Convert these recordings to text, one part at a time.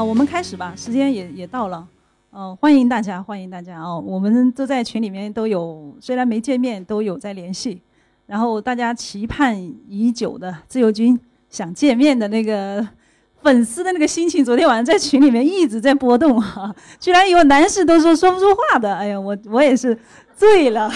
啊，我们开始吧，时间也也到了。嗯，欢迎大家，欢迎大家哦！我们都在群里面都有，虽然没见面，都有在联系。然后大家期盼已久的自由军想见面的那个粉丝的那个心情，昨天晚上在群里面一直在波动啊！居然有男士都说说不出话的，哎呀，我我也是醉了，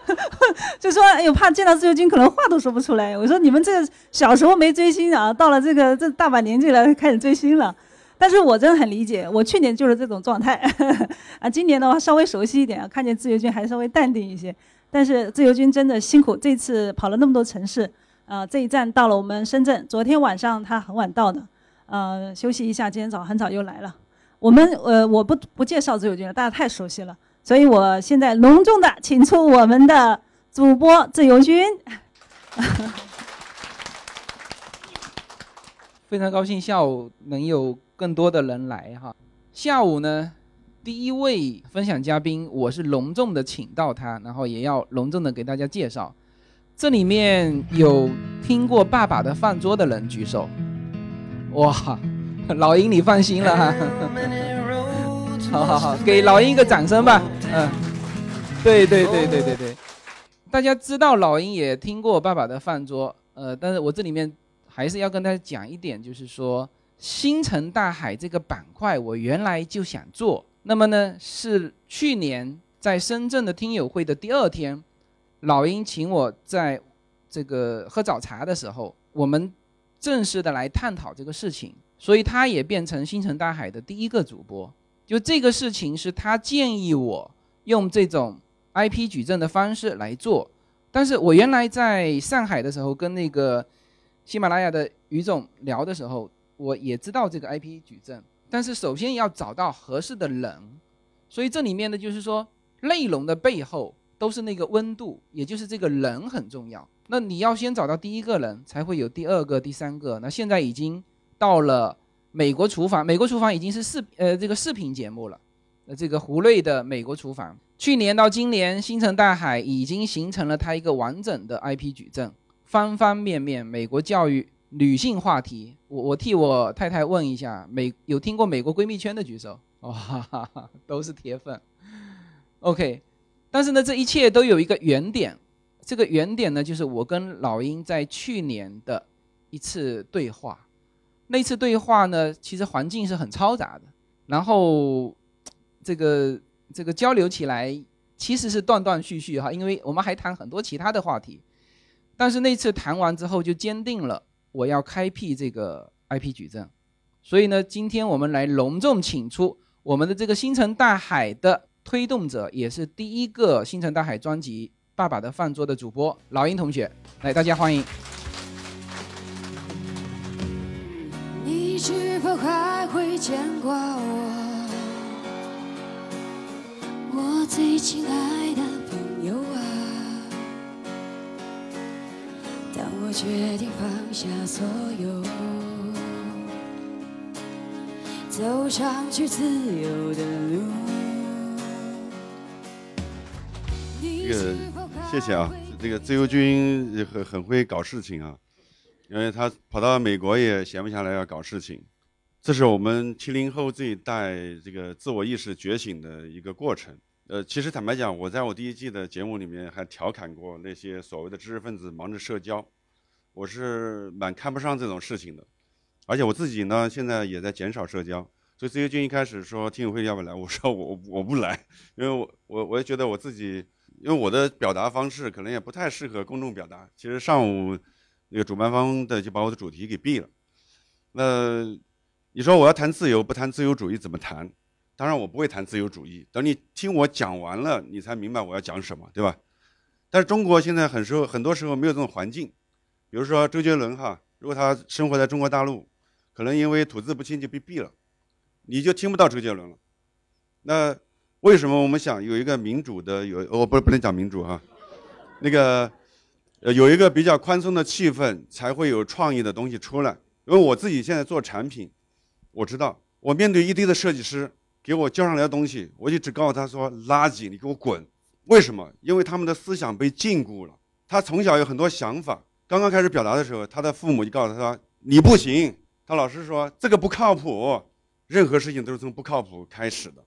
就说哎呦，怕见到自由军可能话都说不出来。我说你们这个小时候没追星啊，到了这个这大把年纪了开始追星了。但是我真的很理解，我去年就是这种状态，啊，今年的话稍微熟悉一点，看见自由军还稍微淡定一些。但是自由军真的辛苦，这次跑了那么多城市，啊，这一站到了我们深圳，昨天晚上他很晚到的，呃，休息一下，今天早很早又来了。我们呃，我不不介绍自由军了，大家太熟悉了，所以我现在隆重的请出我们的主播自由军。非常高兴下午能有。更多的人来哈，下午呢，第一位分享嘉宾，我是隆重的请到他，然后也要隆重的给大家介绍。这里面有听过《爸爸的饭桌》的人举手。哇，老鹰你放心了 哈，好好好，给老鹰一个掌声吧。嗯，对对对对对对，大家知道老鹰也听过《爸爸的饭桌》，呃，但是我这里面还是要跟大家讲一点，就是说。星辰大海这个板块，我原来就想做。那么呢，是去年在深圳的听友会的第二天，老鹰请我在这个喝早茶的时候，我们正式的来探讨这个事情。所以他也变成星辰大海的第一个主播。就这个事情是他建议我用这种 IP 矩阵的方式来做。但是我原来在上海的时候，跟那个喜马拉雅的于总聊的时候。我也知道这个 IP 矩阵，但是首先要找到合适的人，所以这里面呢，就是说内容的背后都是那个温度，也就是这个人很重要。那你要先找到第一个人，才会有第二个、第三个。那现在已经到了美国厨房，美国厨房已经是视呃这个视频节目了。那这个胡瑞的美国厨房，去年到今年，星辰大海已经形成了它一个完整的 IP 矩阵，方方面面美国教育。女性话题，我我替我太太问一下，美有听过美国闺蜜圈的举手，哇哈哈，都是铁粉。OK，但是呢，这一切都有一个原点，这个原点呢，就是我跟老鹰在去年的一次对话。那次对话呢，其实环境是很嘈杂的，然后这个这个交流起来其实是断断续续哈，因为我们还谈很多其他的话题，但是那次谈完之后就坚定了。我要开辟这个 IP 矩阵，所以呢，今天我们来隆重请出我们的这个星辰大海的推动者，也是第一个星辰大海专辑《爸爸的饭桌》的主播老鹰同学，来，大家欢迎。你是否还会牵挂我？我最亲爱的朋友啊。我决定放下所有，走上去自由的路。这个谢谢啊，这个自由军很很会搞事情啊，因为他跑到美国也闲不下来要搞事情，这是我们七零后这一代这个自我意识觉醒的一个过程。呃，其实坦白讲，我在我第一季的节目里面还调侃过那些所谓的知识分子忙着社交，我是蛮看不上这种事情的，而且我自己呢，现在也在减少社交。所以自由军一开始说听友会要不要来，我说我我不来，因为我我我也觉得我自己，因为我的表达方式可能也不太适合公众表达。其实上午那个主办方的就把我的主题给毙了。那你说我要谈自由，不谈自由主义怎么谈？当然我不会谈自由主义。等你听我讲完了，你才明白我要讲什么，对吧？但是中国现在很时候很多时候没有这种环境，比如说周杰伦哈，如果他生活在中国大陆，可能因为吐字不清就被毙了，你就听不到周杰伦了。那为什么我们想有一个民主的有我不不能讲民主哈，那个呃有一个比较宽松的气氛，才会有创意的东西出来。因为我自己现在做产品，我知道我面对一堆的设计师。给我交上来的东西，我就只告诉他说：“垃圾，你给我滚！”为什么？因为他们的思想被禁锢了。他从小有很多想法，刚刚开始表达的时候，他的父母就告诉他说：“你不行。”他老师说：“这个不靠谱。”任何事情都是从不靠谱开始的。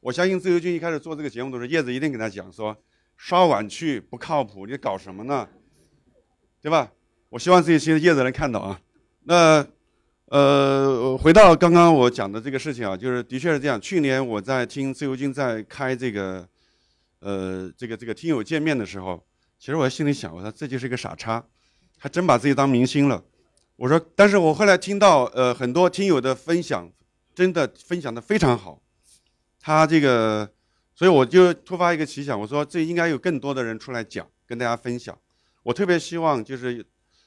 我相信自由军一开始做这个节目的时候，叶子一定跟他讲说，刷碗去不靠谱，你搞什么呢？对吧？我希望这些叶子能看到啊。那呃，回到刚刚我讲的这个事情啊，就是的确是这样。去年我在听自由军在开这个呃这个这个听友见面的时候，其实我心里想，我说这就是一个傻叉，还真把自己当明星了。我说，但是我后来听到呃很多听友的分享，真的分享的非常好。他这个，所以我就突发一个奇想，我说这应该有更多的人出来讲，跟大家分享。我特别希望就是，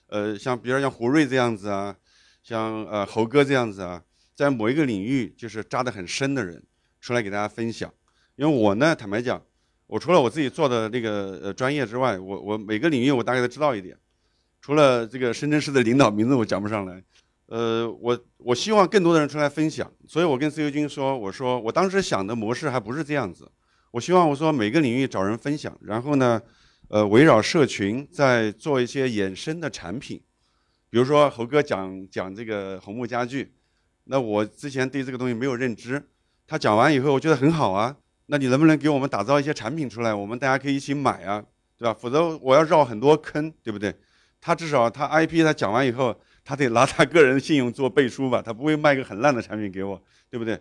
呃，像比如像胡瑞这样子啊，像呃猴哥这样子啊，在某一个领域就是扎得很深的人出来给大家分享。因为我呢，坦白讲，我除了我自己做的那个呃专业之外，我我每个领域我大概都知道一点。除了这个深圳市的领导名字我讲不上来。呃，我我希望更多的人出来分享，所以我跟自由军说，我说我当时想的模式还不是这样子，我希望我说每个领域找人分享，然后呢，呃，围绕社群再做一些衍生的产品，比如说猴哥讲讲这个红木家具，那我之前对这个东西没有认知，他讲完以后我觉得很好啊，那你能不能给我们打造一些产品出来，我们大家可以一起买啊，对吧？否则我要绕很多坑，对不对？他至少他 IP 他讲完以后。他得拿他个人信用做背书吧，他不会卖个很烂的产品给我，对不对？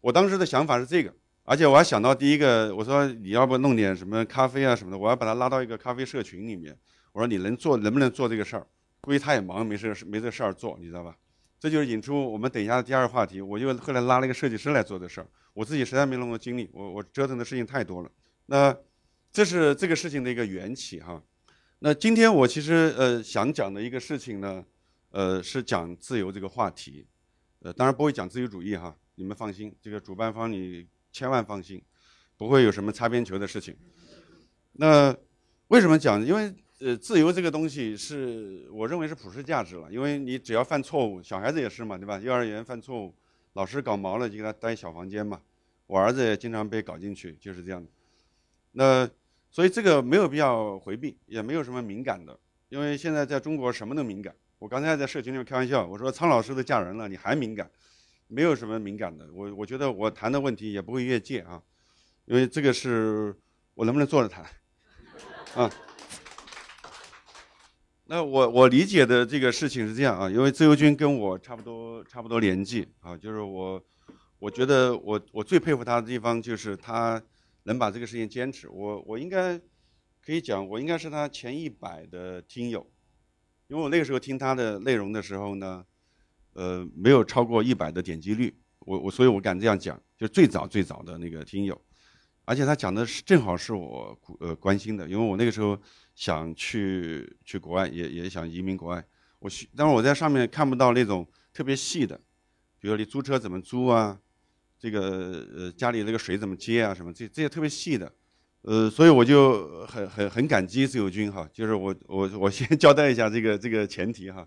我当时的想法是这个，而且我还想到第一个，我说你要不弄点什么咖啡啊什么的，我要把他拉到一个咖啡社群里面。我说你能做能不能做这个事儿？估计他也忙，没事没这事儿做，你知道吧？这就是引出我们等一下的第二个话题。我就后来拉了一个设计师来做这事儿，我自己实在没那么多精力，我我折腾的事情太多了。那这是这个事情的一个缘起哈。那今天我其实呃想讲的一个事情呢。呃，是讲自由这个话题，呃，当然不会讲自由主义哈，你们放心，这个主办方你千万放心，不会有什么擦边球的事情。那为什么讲？因为呃，自由这个东西是我认为是普世价值了，因为你只要犯错误，小孩子也是嘛，对吧？幼儿园犯错误，老师搞毛了就给他待小房间嘛。我儿子也经常被搞进去，就是这样。那所以这个没有必要回避，也没有什么敏感的，因为现在在中国什么都敏感。我刚才在社群里面开玩笑，我说苍老师都嫁人了，你还敏感？没有什么敏感的，我我觉得我谈的问题也不会越界啊，因为这个是我能不能坐着谈啊？那我我理解的这个事情是这样啊，因为自由军跟我差不多差不多年纪啊，就是我我觉得我我最佩服他的地方就是他能把这个事情坚持。我我应该可以讲，我应该是他前一百的听友。因为我那个时候听他的内容的时候呢，呃，没有超过一百的点击率，我我所以我敢这样讲，就最早最早的那个听友，而且他讲的是正好是我呃关心的，因为我那个时候想去去国外，也也想移民国外，我，但是我在上面看不到那种特别细的，比如说你租车怎么租啊，这个呃家里那个水怎么接啊什么这这些特别细的。呃，所以我就很很很感激自由军哈，就是我我我先交代一下这个这个前提哈。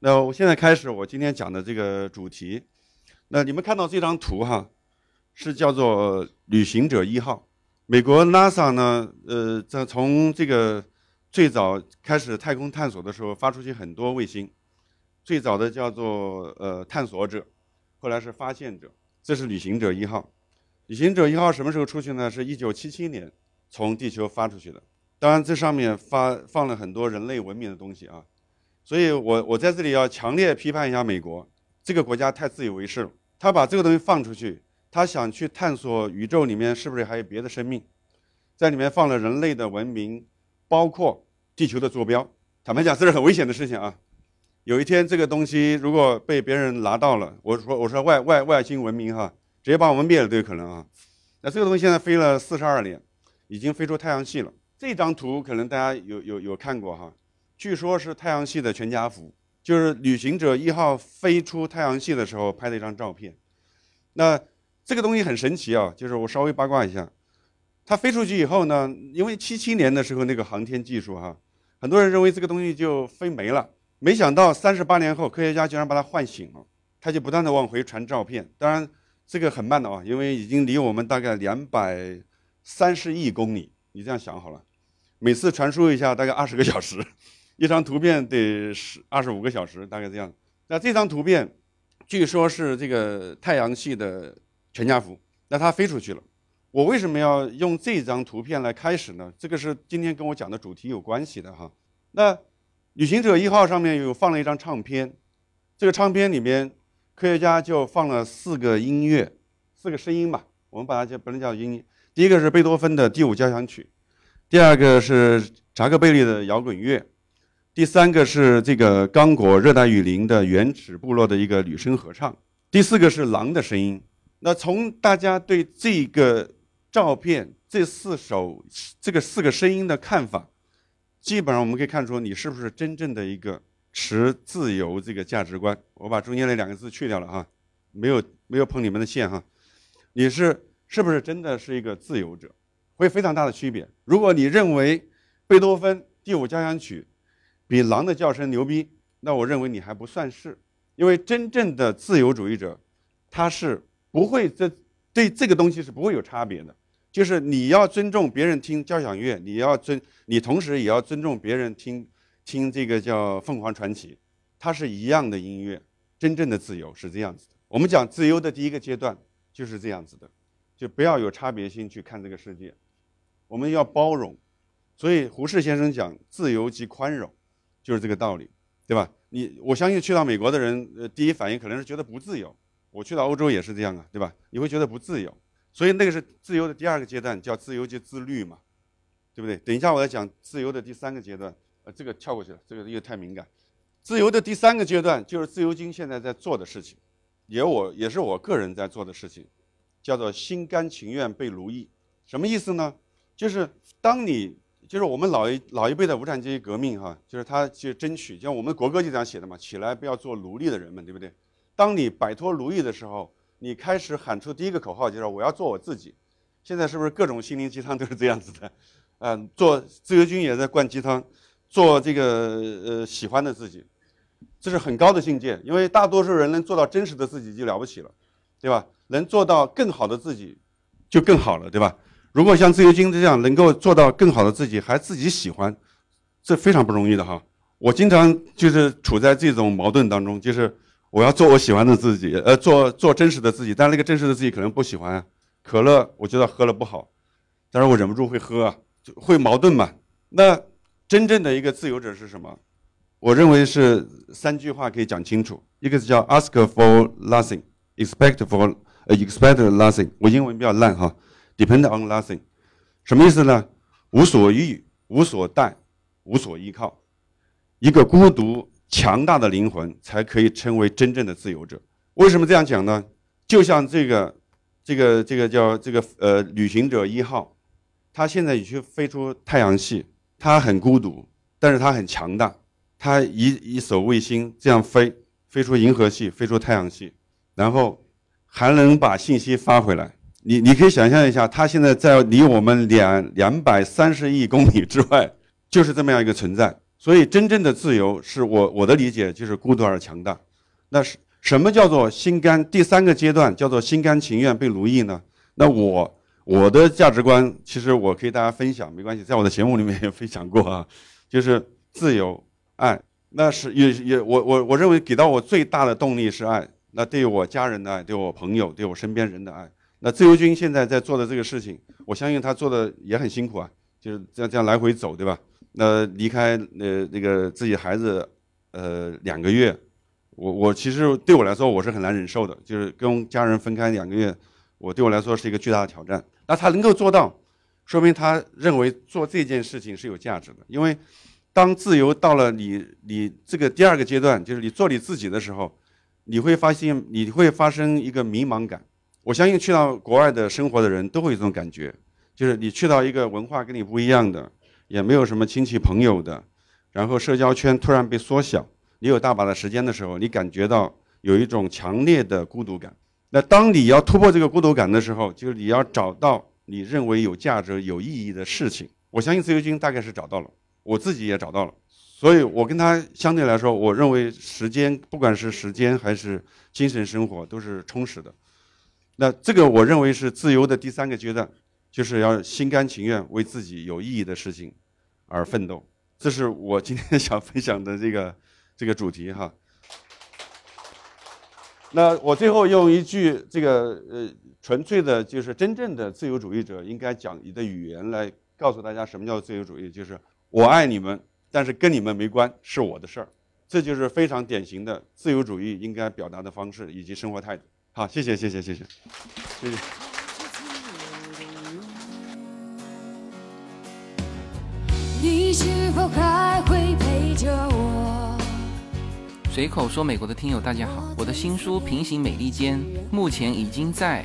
那我现在开始我今天讲的这个主题，那你们看到这张图哈，是叫做旅行者一号。美国 NASA 呢，呃，在从这个最早开始太空探索的时候，发出去很多卫星，最早的叫做呃探索者，后来是发现者，这是旅行者一号。旅行者一号什么时候出去呢？是一九七七年从地球发出去的。当然，这上面发放了很多人类文明的东西啊。所以我我在这里要强烈批判一下美国这个国家太自以为是了。他把这个东西放出去，他想去探索宇宙里面是不是还有别的生命，在里面放了人类的文明，包括地球的坐标。坦白讲，这是很危险的事情啊。有一天这个东西如果被别人拿到了，我说我说外外外星文明哈。直接把我们灭了都有可能啊！那这个东西现在飞了四十二年，已经飞出太阳系了。这张图可能大家有有有看过哈，据说是太阳系的全家福，就是旅行者一号飞出太阳系的时候拍的一张照片。那这个东西很神奇啊，就是我稍微八卦一下，它飞出去以后呢，因为七七年的时候那个航天技术哈，很多人认为这个东西就飞没了，没想到三十八年后科学家居然把它唤醒了，它就不断的往回传照片，当然。这个很慢的啊，因为已经离我们大概两百三十亿公里。你这样想好了，每次传输一下大概二十个小时，一张图片得十二十五个小时，大概这样。那这张图片据说是这个太阳系的全家福，那它飞出去了。我为什么要用这张图片来开始呢？这个是今天跟我讲的主题有关系的哈。那旅行者一号上面有放了一张唱片，这个唱片里面科学家就放了四个音乐，四个声音吧，我们把它叫不能叫音。第一个是贝多芬的第五交响曲，第二个是扎克贝利的摇滚乐，第三个是这个刚果热带雨林的原始部落的一个女声合唱，第四个是狼的声音。那从大家对这个照片这四首这个四个声音的看法，基本上我们可以看出你是不是真正的一个持自由这个价值观。我把中间那两个字去掉了哈，没有没有碰你们的线哈。你是是不是真的是一个自由者？会非常大的区别。如果你认为贝多芬第五交响曲比狼的叫声牛逼，那我认为你还不算是，因为真正的自由主义者，他是不会这对这个东西是不会有差别的。就是你要尊重别人听交响乐，你要尊，你同时也要尊重别人听听这个叫凤凰传奇，它是一样的音乐。真正的自由是这样子的。我们讲自由的第一个阶段就是这样子的，就不要有差别心去看这个世界，我们要包容。所以胡适先生讲自由即宽容，就是这个道理，对吧？你我相信去到美国的人，呃，第一反应可能是觉得不自由。我去到欧洲也是这样啊，对吧？你会觉得不自由。所以那个是自由的第二个阶段，叫自由即自律嘛，对不对？等一下我要讲自由的第三个阶段，呃，这个跳过去了，这个又太敏感。自由的第三个阶段就是自由军现在在做的事情，也我也是我个人在做的事情，叫做心甘情愿被奴役。什么意思呢？就是当你就是我们老一老一辈的无产阶级革命哈，就是他去争取，像我们国歌就这样写的嘛，起来不要做奴隶的人们，对不对？当你摆脱奴役的时候。你开始喊出第一个口号，就是我要做我自己。现在是不是各种心灵鸡汤都是这样子的？嗯，做自由军也在灌鸡汤，做这个呃喜欢的自己，这是很高的境界。因为大多数人能做到真实的自己就了不起了，对吧？能做到更好的自己，就更好了，对吧？如果像自由军这样能够做到更好的自己，还自己喜欢，这非常不容易的哈。我经常就是处在这种矛盾当中，就是。我要做我喜欢的自己，呃，做做真实的自己，但那个真实的自己可能不喜欢可乐，我觉得喝了不好，但是我忍不住会喝，就会矛盾嘛？那真正的一个自由者是什么？我认为是三句话可以讲清楚，一个是叫 ask for nothing，expect for expect nothing，我英文比较烂哈，depend on nothing，什么意思呢？无所欲，无所待，无所依靠，一个孤独。强大的灵魂才可以称为真正的自由者。为什么这样讲呢？就像这个，这个，这个叫这个呃旅行者一号，他现在已经飞出太阳系，他很孤独，但是他很强大。他一一艘卫星这样飞，飞出银河系，飞出太阳系，然后还能把信息发回来。你你可以想象一下，他现在在离我们两两百三十亿公里之外，就是这么样一个存在。所以，真正的自由是我我的理解就是孤独而强大。那是什么叫做心甘？第三个阶段叫做心甘情愿被奴役呢？那我我的价值观其实我可以大家分享，没关系，在我的节目里面也分享过啊，就是自由、爱。那是也也我我我认为给到我最大的动力是爱。那对我家人的爱，对我朋友，对我身边人的爱。那自由军现在在做的这个事情，我相信他做的也很辛苦啊，就是这样这样来回走，对吧？那离开呃那个自己孩子，呃两个月，我我其实对我来说我是很难忍受的，就是跟家人分开两个月，我对我来说是一个巨大的挑战。那他能够做到，说明他认为做这件事情是有价值的。因为当自由到了你你这个第二个阶段，就是你做你自己的时候，你会发现你会发生一个迷茫感。我相信去到国外的生活的人都会有这种感觉，就是你去到一个文化跟你不一样的。也没有什么亲戚朋友的，然后社交圈突然被缩小，你有大把的时间的时候，你感觉到有一种强烈的孤独感。那当你要突破这个孤独感的时候，就是你要找到你认为有价值、有意义的事情。我相信自由军大概是找到了，我自己也找到了，所以我跟他相对来说，我认为时间不管是时间还是精神生活都是充实的。那这个我认为是自由的第三个阶段。就是要心甘情愿为自己有意义的事情而奋斗，这是我今天 想分享的这个这个主题哈。那我最后用一句这个呃纯粹的，就是真正的自由主义者应该讲你的语言来告诉大家什么叫自由主义，就是我爱你们，但是跟你们没关，是我的事儿。这就是非常典型的自由主义应该表达的方式以及生活态度。好，谢谢，谢谢，谢谢，谢谢。你是否还会陪着我？随口说美国的听友大家好，我的新书《平行美利坚》目前已经在。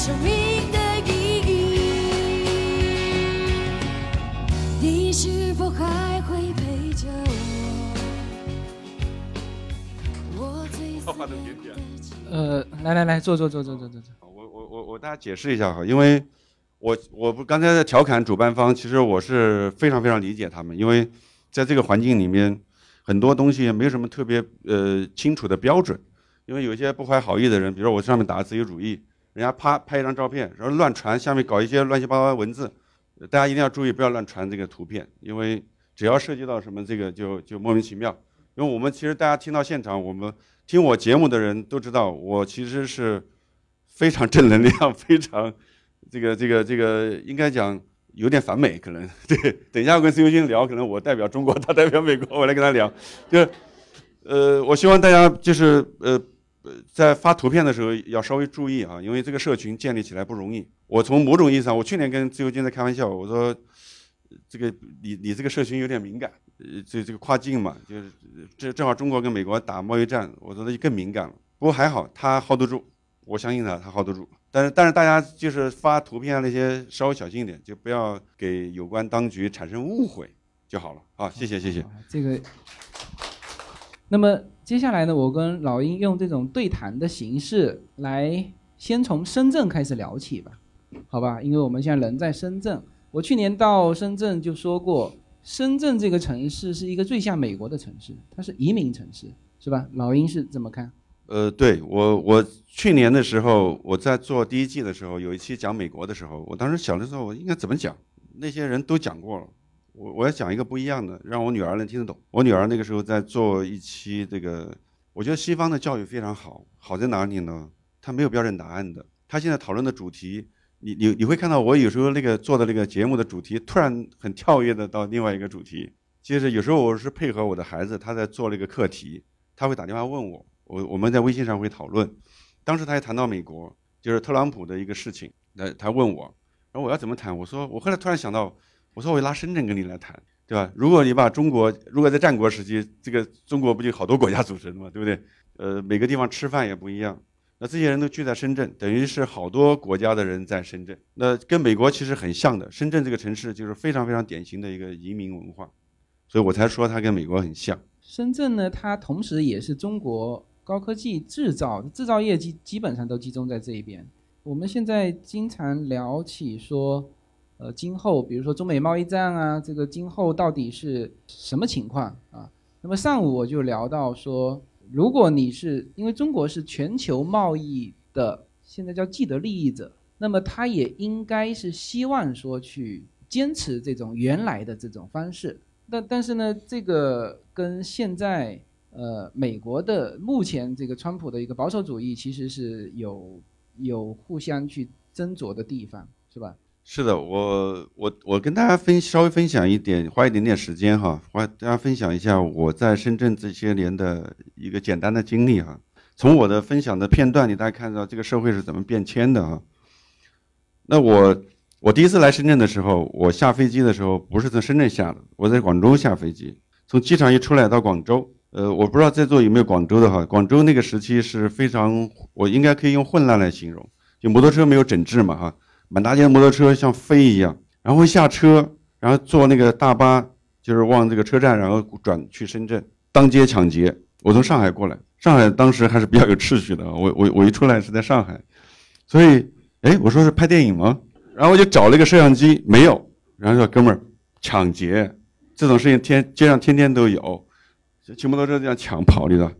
生命的意义，你是否还会陪着我？呃，来来来，坐坐坐坐坐坐坐。我我我我，大家解释一下哈，因为我我不刚才在调侃主办方，其实我是非常非常理解他们，因为在这个环境里面，很多东西没有什么特别呃清楚的标准，因为有些不怀好意的人，比如说我上面打自由主义。人家啪拍一张照片，然后乱传，下面搞一些乱七八糟的文字，大家一定要注意，不要乱传这个图片，因为只要涉及到什么这个就就莫名其妙。因为我们其实大家听到现场，我们听我节目的人都知道，我其实是非常正能量，非常这个这个这个应该讲有点反美，可能对。等一下我跟孙优军聊，可能我代表中国，他代表美国，我来跟他聊，就呃，我希望大家就是呃。呃，在发图片的时候要稍微注意啊，因为这个社群建立起来不容易。我从某种意义上，我去年跟自由军在开玩笑，我说这个你你这个社群有点敏感，呃，这这个跨境嘛，就是这正好中国跟美国打贸易战，我说那就更敏感了。不过还好，他 hold 得住，我相信他，他 hold 得住。但是但是大家就是发图片那些稍微小心一点，就不要给有关当局产生误会就好了。好，谢谢谢谢。这个，那么。接下来呢，我跟老鹰用这种对谈的形式来，先从深圳开始聊起吧，好吧？因为我们现在人在深圳，我去年到深圳就说过，深圳这个城市是一个最像美国的城市，它是移民城市，是吧？老鹰是怎么看？呃，对我，我去年的时候我在做第一季的时候，有一期讲美国的时候，我当时想的时候，我应该怎么讲？那些人都讲过了。我我要讲一个不一样的，让我女儿能听得懂。我女儿那个时候在做一期这个，我觉得西方的教育非常好，好在哪里呢？它没有标准答案的。他现在讨论的主题，你你你会看到我有时候那个做的那个节目的主题，突然很跳跃的到另外一个主题。接着有时候我是配合我的孩子，他在做那个课题，他会打电话问我，我我们在微信上会讨论。当时他也谈到美国，就是特朗普的一个事情，那他问我，然后我要怎么谈？我说我后来突然想到。我说我拉深圳跟你来谈，对吧？如果你把中国，如果在战国时期，这个中国不就好多国家组成的嘛，对不对？呃，每个地方吃饭也不一样。那这些人都聚在深圳，等于是好多国家的人在深圳。那跟美国其实很像的，深圳这个城市就是非常非常典型的一个移民文化，所以我才说它跟美国很像。深圳呢，它同时也是中国高科技制造制造业基基本上都集中在这一边。我们现在经常聊起说。呃，今后比如说中美贸易战啊，这个今后到底是什么情况啊？那么上午我就聊到说，如果你是因为中国是全球贸易的现在叫既得利益者，那么他也应该是希望说去坚持这种原来的这种方式。但但是呢，这个跟现在呃美国的目前这个川普的一个保守主义其实是有有互相去斟酌的地方，是吧？是的，我我我跟大家分稍微分享一点，花一点点时间哈，花大家分享一下我在深圳这些年的一个简单的经历哈。从我的分享的片段里，大家看到这个社会是怎么变迁的哈。那我我第一次来深圳的时候，我下飞机的时候不是在深圳下的，我在广州下飞机。从机场一出来到广州，呃，我不知道在座有没有广州的哈。广州那个时期是非常，我应该可以用混乱来形容，就摩托车没有整治嘛哈。满大街的摩托车像飞一样，然后下车，然后坐那个大巴，就是往这个车站，然后转去深圳。当街抢劫，我从上海过来，上海当时还是比较有秩序的。我我我一出来是在上海，所以哎，我说是拍电影吗？然后我就找了一个摄像机，没有。然后说哥们儿，抢劫这种事情天街上天天都有，骑摩托车这样抢跑你的。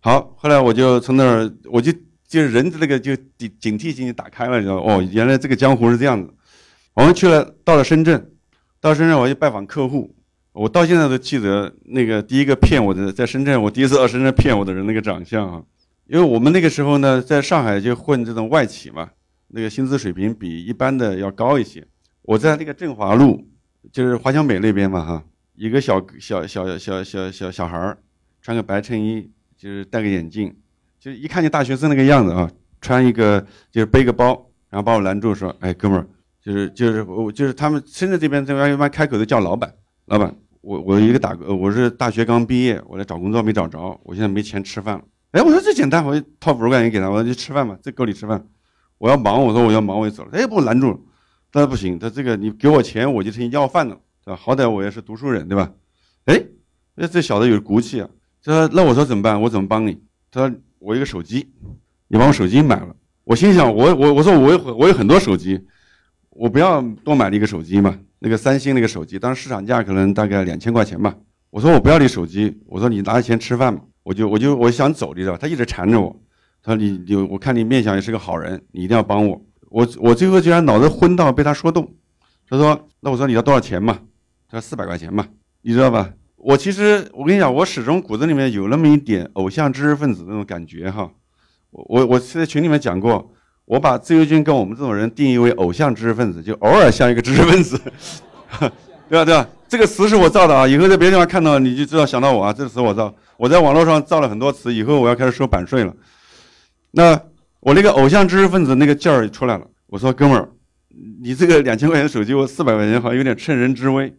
好，后来我就从那儿，我就就是人的那个就警警惕性就打开了，你知道哦，原来这个江湖是这样子。我们去了，到了深圳，到深圳我去拜访客户。我到现在都记得那个第一个骗我的，在深圳我第一次到深圳骗我的人那个长相啊，因为我们那个时候呢，在上海就混这种外企嘛，那个薪资水平比一般的要高一些。我在那个振华路，就是华强北那边嘛哈，一个小小小小小小小孩儿，穿个白衬衣，就是戴个眼镜，就一看见大学生那个样子啊，穿一个就是背个包，然后把我拦住说：“哎，哥们儿，就是就是我就是他们深圳这边这边一般开口都叫老板。”老板，我我一个大哥，我是大学刚毕业，我来找工作没找着，我现在没钱吃饭了。哎，我说这简单，我就掏五十块钱给他，我说去吃饭吧，这够你吃饭。我要忙，我说我要忙，我就走了。哎，把我拦住了。他说不行，他这个你给我钱，我就成要饭的，对吧？好歹我也是读书人，对吧？哎，那这小子有骨气啊。他说那我说怎么办？我怎么帮你？他说我一个手机，你把我手机买了。我心想，我我我说我有我有很多手机，我不要多买了一个手机嘛。那个三星那个手机，当时市场价可能大概两千块钱吧。我说我不要你手机，我说你拿着钱吃饭嘛。我就我就我想走，你知道吧他一直缠着我。他说你你我看你面相也是个好人，你一定要帮我。我我最后居然脑子昏到被他说动。他说那我说你要多少钱嘛？他说四百块钱嘛，你知道吧？我其实我跟你讲，我始终骨子里面有那么一点偶像知识分子那种感觉哈。我我我在群里面讲过。我把自由军跟我们这种人定义为偶像知识分子，就偶尔像一个知识分子，对吧？对吧？这个词是我造的啊，以后在别的地方看到你就知道想到我啊。这个词我造，我在网络上造了很多词，以后我要开始收版税了。那我那个偶像知识分子那个劲儿出来了。我说哥们儿，你这个两千块钱的手机，我四百块钱好像有点趁人之危。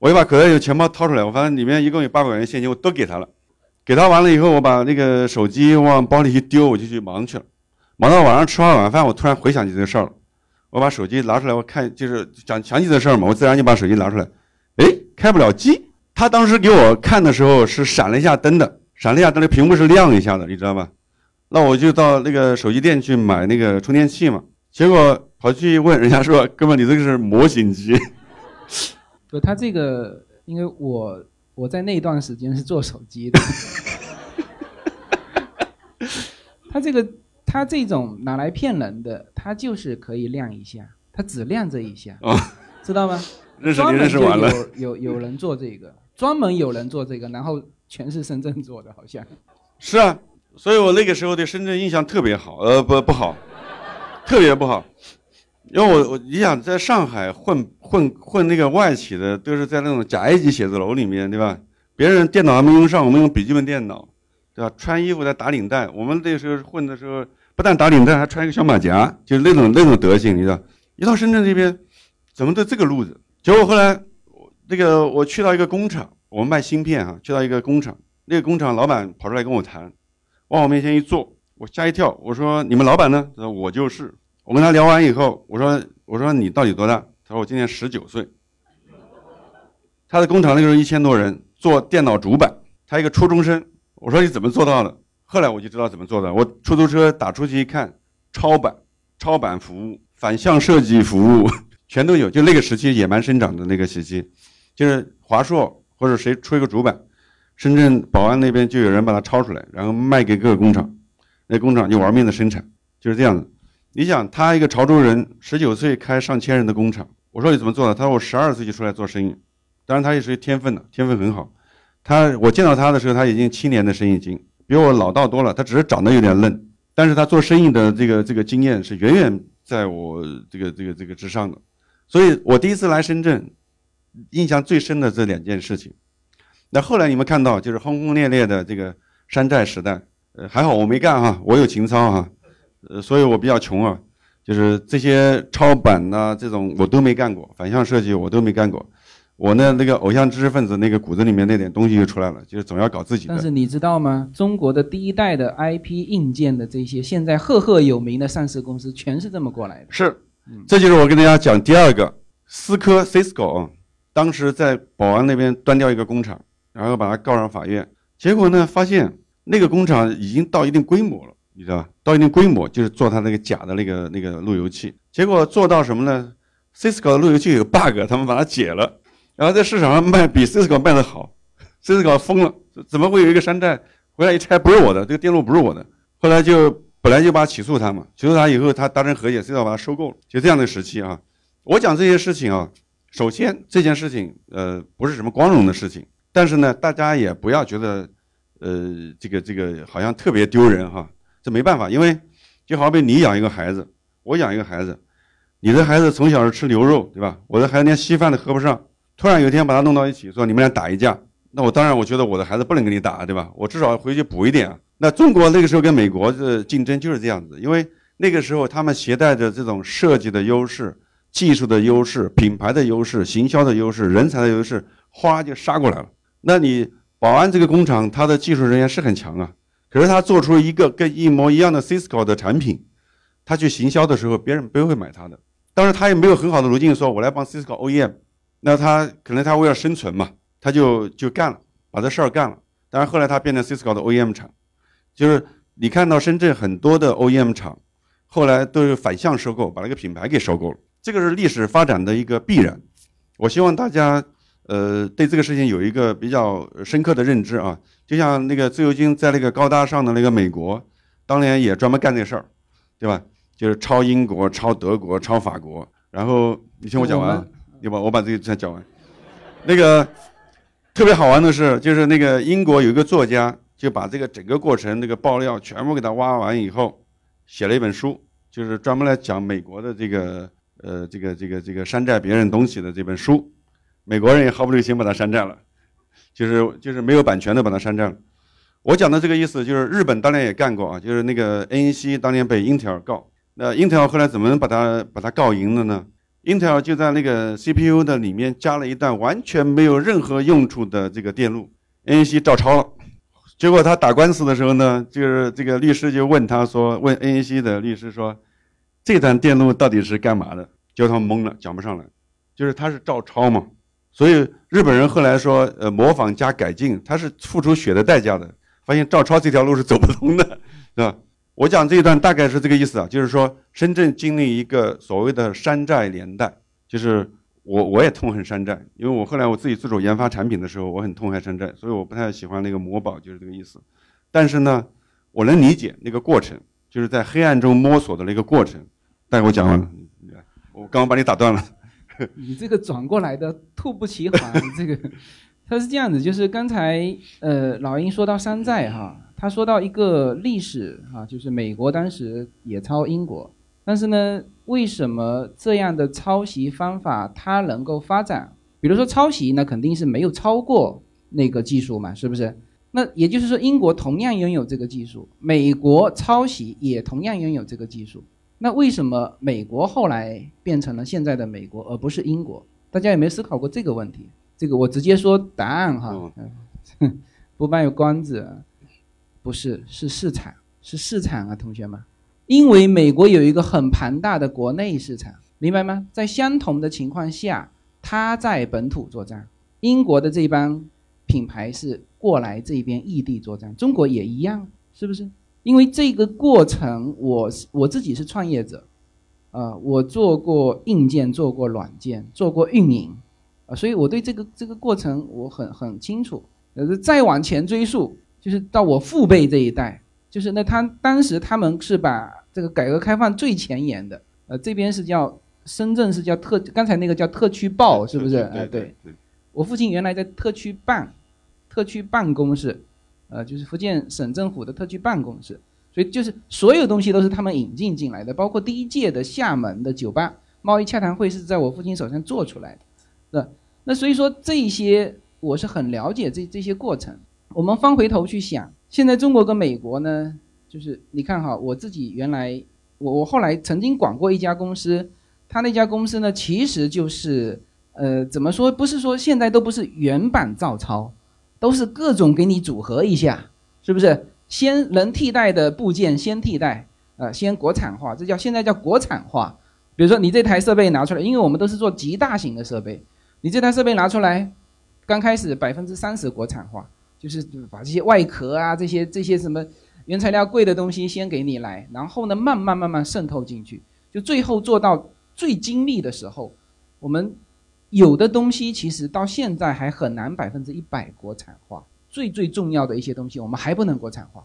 我就把口袋里的钱包掏出来，我发现里面一共有八百块钱现金，我都给他了。给他完了以后，我把那个手机往包里一丢，我就去忙去了。忙到晚上吃完晚饭，我突然回想起这个事儿了。我把手机拿出来，我看就是想想起这事儿嘛，我自然就把手机拿出来。哎，开不了机。他当时给我看的时候是闪了一下灯的，闪了一下灯，那屏幕是亮一下的，你知道吧？那我就到那个手机店去买那个充电器嘛。结果跑去问人家说：“哥们，你这个是模型机？”不，他这个因为我我在那段时间是做手机的，他这个。他这种拿来骗人的，他就是可以亮一下，他只亮这一下，知道吗？认识你认识完了。有有有人做这个，专门有人做这个，然后全是深圳做的，好像。是啊，所以我那个时候对深圳印象特别好，呃，不不好，特别不好，因为我我你想在上海混混混那个外企的，都是在那种甲 A 级写字楼里面，对吧？别人电脑还没用上，我们用笔记本电脑，对吧？穿衣服在打领带，我们那时候混的时候。不但打领带，还穿一个小马甲，就是那种那种德行，你知道？一到深圳这边，怎么都这个路子？结果后来，那个我去到一个工厂，我们卖芯片啊，去到一个工厂，那个工厂老板跑出来跟我谈，往我面前一坐，我吓一跳，我说：“你们老板呢？”他说：“我就是。”我跟他聊完以后，我说：“我说你到底多大？”他说：“我今年十九岁。”他的工厂那时候一千多人，做电脑主板，他一个初中生。我说：“你怎么做到的？”后来我就知道怎么做的。我出租车打出去一看，超版、超版服务、反向设计服务全都有。就那个时期野蛮生长的那个时期，就是华硕或者谁出一个主板，深圳宝安那边就有人把它抄出来，然后卖给各个工厂，那工厂就玩命的生产，就是这样子。你想，他一个潮州人，十九岁开上千人的工厂，我说你怎么做的？他说我十二岁就出来做生意，当然他也是天分的，天分很好。他我见到他的时候，他已经七年的生意经。比我老道多了，他只是长得有点嫩，但是他做生意的这个这个经验是远远在我这个这个这个之上的，所以我第一次来深圳，印象最深的这两件事情。那后来你们看到就是轰轰烈烈的这个山寨时代，呃，还好我没干哈，我有情操哈，呃，所以我比较穷啊，就是这些抄版呐这种我都没干过，反向设计我都没干过。我呢，那个偶像知识分子那个骨子里面那点东西就出来了，就是总要搞自己的。但是你知道吗？中国的第一代的 IP 硬件的这些现在赫赫有名的上市公司，全是这么过来的。是，这就是我跟大家讲第二个，思科 Cisco，啊当时在宝安那边端掉一个工厂，然后把它告上法院，结果呢，发现那个工厂已经到一定规模了，你知道吧？到一定规模就是做它那个假的那个那个路由器。结果做到什么呢？Cisco 的路由器有 bug，他们把它解了，然后在市场上卖比 Cisco 卖的好，Cisco 疯了，怎么会有一个山寨？回来一拆不是我的，这个电路不是我的。后来就本来就把起诉他嘛，起诉他以后他达成和解，Cisco 把它收购了，就这样的时期啊。我讲这些事情啊，首先这件事情呃不是什么光荣的事情。但是呢，大家也不要觉得，呃，这个这个好像特别丢人哈。这没办法，因为就好比你养一个孩子，我养一个孩子，你的孩子从小是吃牛肉，对吧？我的孩子连稀饭都喝不上，突然有一天把他弄到一起，说你们俩打一架，那我当然我觉得我的孩子不能跟你打，对吧？我至少回去补一点啊。那中国那个时候跟美国的竞争就是这样子，因为那个时候他们携带着这种设计的优势、技术的优势、品牌的优势、行销的优势、人才的优势，哗就杀过来了。那你保安这个工厂，它的技术人员是很强啊，可是他做出一个跟一模一样的 Cisco 的产品，他去行销的时候，别人不会买他的。当然，他也没有很好的路径说，我来帮 Cisco OEM。那他可能他为了生存嘛，他就就干了，把这事儿干了。当然后来他变成 Cisco 的 OEM 厂，就是你看到深圳很多的 OEM 厂，后来都是反向收购，把那个品牌给收购了。这个是历史发展的一个必然。我希望大家。呃，对这个事情有一个比较深刻的认知啊，就像那个自由军在那个高大上的那个美国，当年也专门干这事儿，对吧？就是抄英国、抄德国、抄法国。然后你听我讲完，对吧我把这个再讲完。那个特别好玩的是，就是那个英国有一个作家，就把这个整个过程那个爆料全部给他挖完以后，写了一本书，就是专门来讲美国的这个呃这个这个这个山寨别人东西的这本书。美国人也毫不留情把它山寨了，就是就是没有版权的把它山寨了。我讲的这个意思就是日本当年也干过啊，就是那个 NEC 当年被英特尔告，那英特尔后来怎么能把它把它告赢了呢？英特尔就在那个 CPU 的里面加了一段完全没有任何用处的这个电路，NEC 照抄了。结果他打官司的时候呢，就是这个律师就问他说，问 NEC 的律师说，这段电路到底是干嘛的？叫他懵了，讲不上来，就是他是照抄嘛。所以日本人后来说，呃，模仿加改进，他是付出血的代价的。发现照抄这条路是走不通的，是吧？我讲这一段大概是这个意思啊，就是说深圳经历一个所谓的山寨年代，就是我我也痛恨山寨，因为我后来我自己自主研发产品的时候，我很痛恨山寨，所以我不太喜欢那个模宝，就是这个意思。但是呢，我能理解那个过程，就是在黑暗中摸索的那个过程。但我讲完了，我刚刚把你打断了。你这个转过来的猝不及防，这个他是这样子，就是刚才呃老鹰说到山寨哈，他说到一个历史哈，就是美国当时也抄英国，但是呢，为什么这样的抄袭方法它能够发展？比如说抄袭，那肯定是没有超过那个技术嘛，是不是？那也就是说，英国同样拥有这个技术，美国抄袭也同样拥有这个技术。那为什么美国后来变成了现在的美国，而不是英国？大家有没有思考过这个问题？这个我直接说答案哈，不卖关子，不是，是市场，是市场啊，同学们，因为美国有一个很庞大的国内市场，明白吗？在相同的情况下，它在本土作战，英国的这帮品牌是过来这边异地作战，中国也一样，是不是？因为这个过程，我我自己是创业者，啊，我做过硬件，做过软件，做过运营，啊，所以我对这个这个过程我很很清楚。呃，再往前追溯，就是到我父辈这一代，就是那他当时他们是把这个改革开放最前沿的，呃，这边是叫深圳是叫特，刚才那个叫特区报，是不是？哎，对，我父亲原来在特区办，特区办公室。呃，就是福建省政府的特区办公室，所以就是所有东西都是他们引进进来的，包括第一届的厦门的酒吧贸易洽谈会是在我父亲手上做出来的，那那所以说这些我是很了解这这些过程。我们翻回头去想，现在中国跟美国呢，就是你看哈，我自己原来我我后来曾经管过一家公司，他那家公司呢，其实就是呃怎么说，不是说现在都不是原版照抄。都是各种给你组合一下，是不是？先能替代的部件先替代，呃，先国产化，这叫现在叫国产化。比如说你这台设备拿出来，因为我们都是做极大型的设备，你这台设备拿出来，刚开始百分之三十国产化，就是把这些外壳啊这些这些什么原材料贵的东西先给你来，然后呢慢慢慢慢渗透进去，就最后做到最精密的时候，我们有的东西其实到现在还很难百分之一百国产化，最最重要的一些东西我们还不能国产化，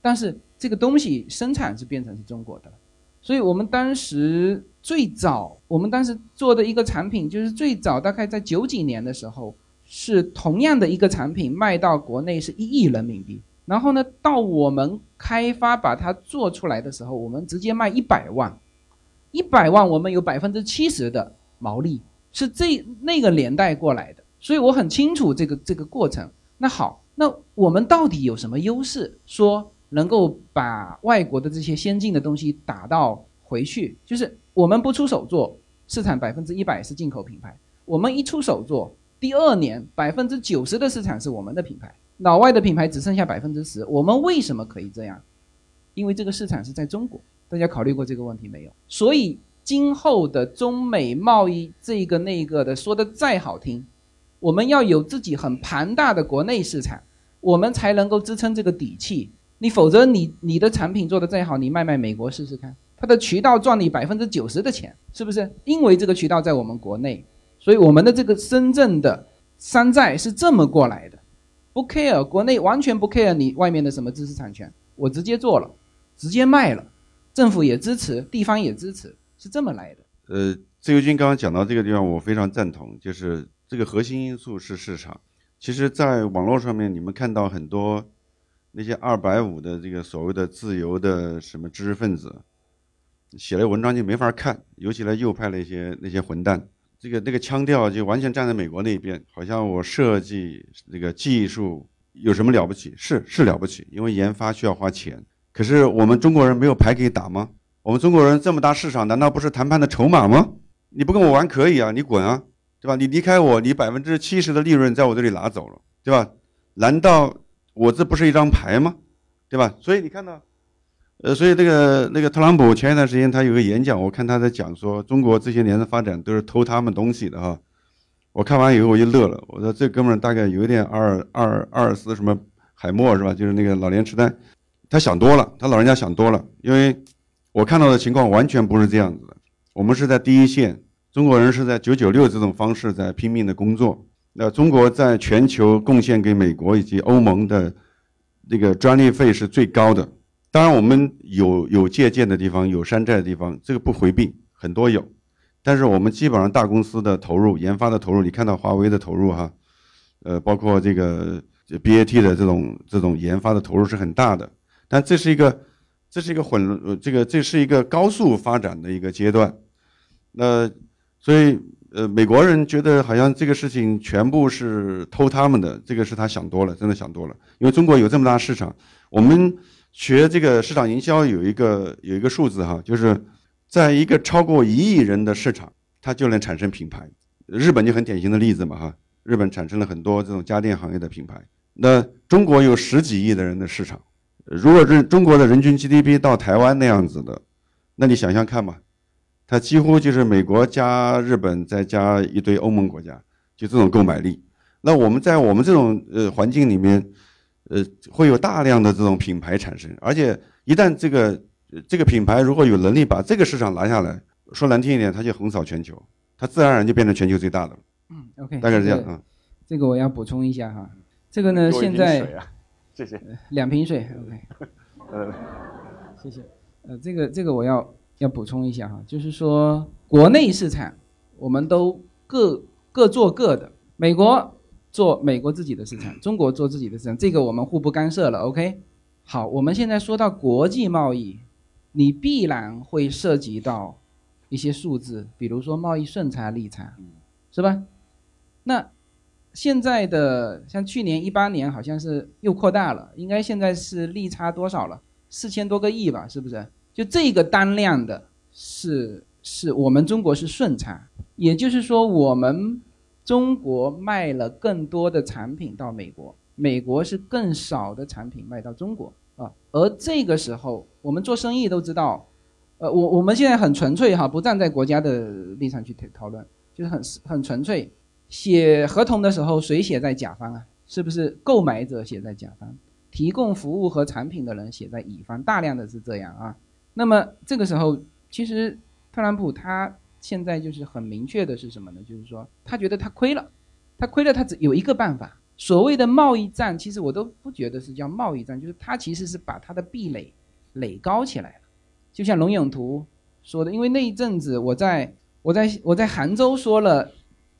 但是这个东西生产是变成是中国的了。所以我们当时最早，我们当时做的一个产品，就是最早大概在九几年的时候，是同样的一个产品卖到国内是一亿人民币。然后呢，到我们开发把它做出来的时候，我们直接卖一百万，一百万我们有百分之七十的毛利，是这那个年代过来的。所以我很清楚这个这个过程。那好，那我们到底有什么优势？说。能够把外国的这些先进的东西打到回去，就是我们不出手做，市场百分之一百是进口品牌；我们一出手做，第二年百分之九十的市场是我们的品牌，老外的品牌只剩下百分之十。我们为什么可以这样？因为这个市场是在中国。大家考虑过这个问题没有？所以今后的中美贸易这个那个的说的再好听，我们要有自己很庞大的国内市场，我们才能够支撑这个底气。你否则你你的产品做的再好，你卖卖美国试试看，它的渠道赚你百分之九十的钱，是不是？因为这个渠道在我们国内，所以我们的这个深圳的山寨是这么过来的，不 care 国内完全不 care 你外面的什么知识产权，我直接做了，直接卖了，政府也支持，地方也支持，是这么来的。呃，自由军刚刚讲到这个地方，我非常赞同，就是这个核心因素是市场。其实，在网络上面你们看到很多。那些二百五的这个所谓的自由的什么知识分子，写的文章就没法看，尤其来右派那些那些混蛋，这个那个腔调就完全站在美国那边，好像我设计这个技术有什么了不起？是是了不起，因为研发需要花钱。可是我们中国人没有牌可以打吗？我们中国人这么大市场，难道不是谈判的筹码吗？你不跟我玩可以啊，你滚啊，对吧？你离开我，你百分之七十的利润在我这里拿走了，对吧？难道？我这不是一张牌吗？对吧？所以你看到，呃，所以这个那个特朗普前一段时间他有个演讲，我看他在讲说中国这些年的发展都是偷他们东西的哈。我看完以后我就乐了，我说这哥们儿大概有点阿尔阿尔阿尔斯什么海默是吧？就是那个老年痴呆，他想多了，他老人家想多了，因为我看到的情况完全不是这样子的。我们是在第一线，中国人是在九九六这种方式在拼命的工作。那中国在全球贡献给美国以及欧盟的这个专利费是最高的。当然，我们有有借鉴的地方，有山寨的地方，这个不回避，很多有。但是我们基本上大公司的投入、研发的投入，你看到华为的投入哈，呃，包括这个 BAT 的这种这种研发的投入是很大的。但这是一个这是一个混这个这是一个高速发展的一个阶段。那所以。呃，美国人觉得好像这个事情全部是偷他们的，这个是他想多了，真的想多了。因为中国有这么大市场，我们学这个市场营销有一个有一个数字哈，就是在一个超过一亿人的市场，它就能产生品牌。日本就很典型的例子嘛哈，日本产生了很多这种家电行业的品牌。那中国有十几亿的人的市场，如果是中国的人均 GDP 到台湾那样子的，那你想想看嘛。它几乎就是美国加日本再加一堆欧盟国家，就这种购买力。那我们在我们这种呃环境里面，呃，会有大量的这种品牌产生，而且一旦这个这个品牌如果有能力把这个市场拿下来，说难听一点，它就横扫全球，它自然而然就变成全球最大的了。嗯，OK，大概是这样啊。这个我要补充一下哈，这个呢现在谢谢两瓶水，OK，呃，谢谢，呃，这个这个我要。要补充一下哈，就是说国内市场，我们都各各做各的，美国做美国自己的市场，中国做自己的市场，这个我们互不干涉了。OK，好，我们现在说到国际贸易，你必然会涉及到一些数字，比如说贸易顺差利差，是吧？那现在的像去年一八年好像是又扩大了，应该现在是利差多少了？四千多个亿吧，是不是？就这个单量的是是我们中国是顺差，也就是说我们中国卖了更多的产品到美国，美国是更少的产品卖到中国啊。而这个时候我们做生意都知道，呃，我我们现在很纯粹哈，不站在国家的立场去讨讨论，就是很很纯粹。写合同的时候谁写在甲方啊？是不是购买者写在甲方，提供服务和产品的人写在乙方，大量的是这样啊。那么这个时候，其实特朗普他现在就是很明确的是什么呢？就是说他觉得他亏了，他亏了，他只有一个办法。所谓的贸易战，其实我都不觉得是叫贸易战，就是他其实是把他的壁垒垒高起来了。就像龙永图说的，因为那一阵子我在我在我在杭州说了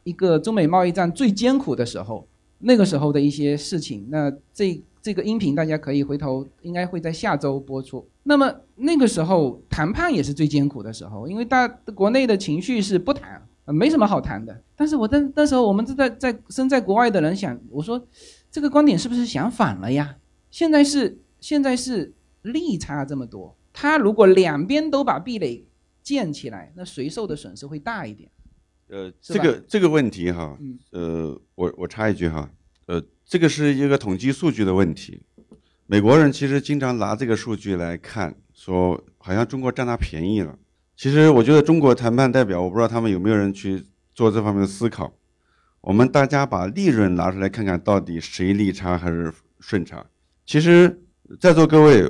一个中美贸易战最艰苦的时候。那个时候的一些事情，那这这个音频大家可以回头，应该会在下周播出。那么那个时候谈判也是最艰苦的时候，因为大国内的情绪是不谈，没什么好谈的。但是我在那时候我们在在身在国外的人想，我说这个观点是不是想反了呀？现在是现在是利差这么多，他如果两边都把壁垒建起来，那谁受的损失会大一点？呃，这个这个问题哈，呃，我我插一句哈，呃，这个是一个统计数据的问题。美国人其实经常拿这个数据来看，说好像中国占他便宜了。其实我觉得中国谈判代表，我不知道他们有没有人去做这方面的思考。我们大家把利润拿出来看看，到底谁利差还是顺差？其实在座各位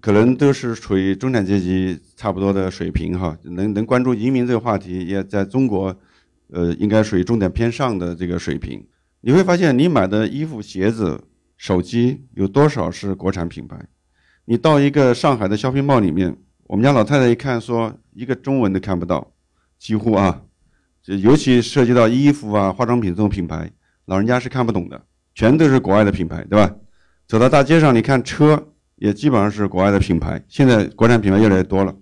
可能都是处于中产阶级差不多的水平哈，能能关注移民这个话题，也在中国。呃，应该属于重点偏上的这个水平。你会发现，你买的衣服、鞋子、手机有多少是国产品牌？你到一个上海的 shopping mall 里面，我们家老太太一看，说一个中文都看不到，几乎啊，就尤其涉及到衣服啊、化妆品这种品牌，老人家是看不懂的，全都是国外的品牌，对吧？走到大街上，你看车也基本上是国外的品牌。现在国产品牌越来越多了，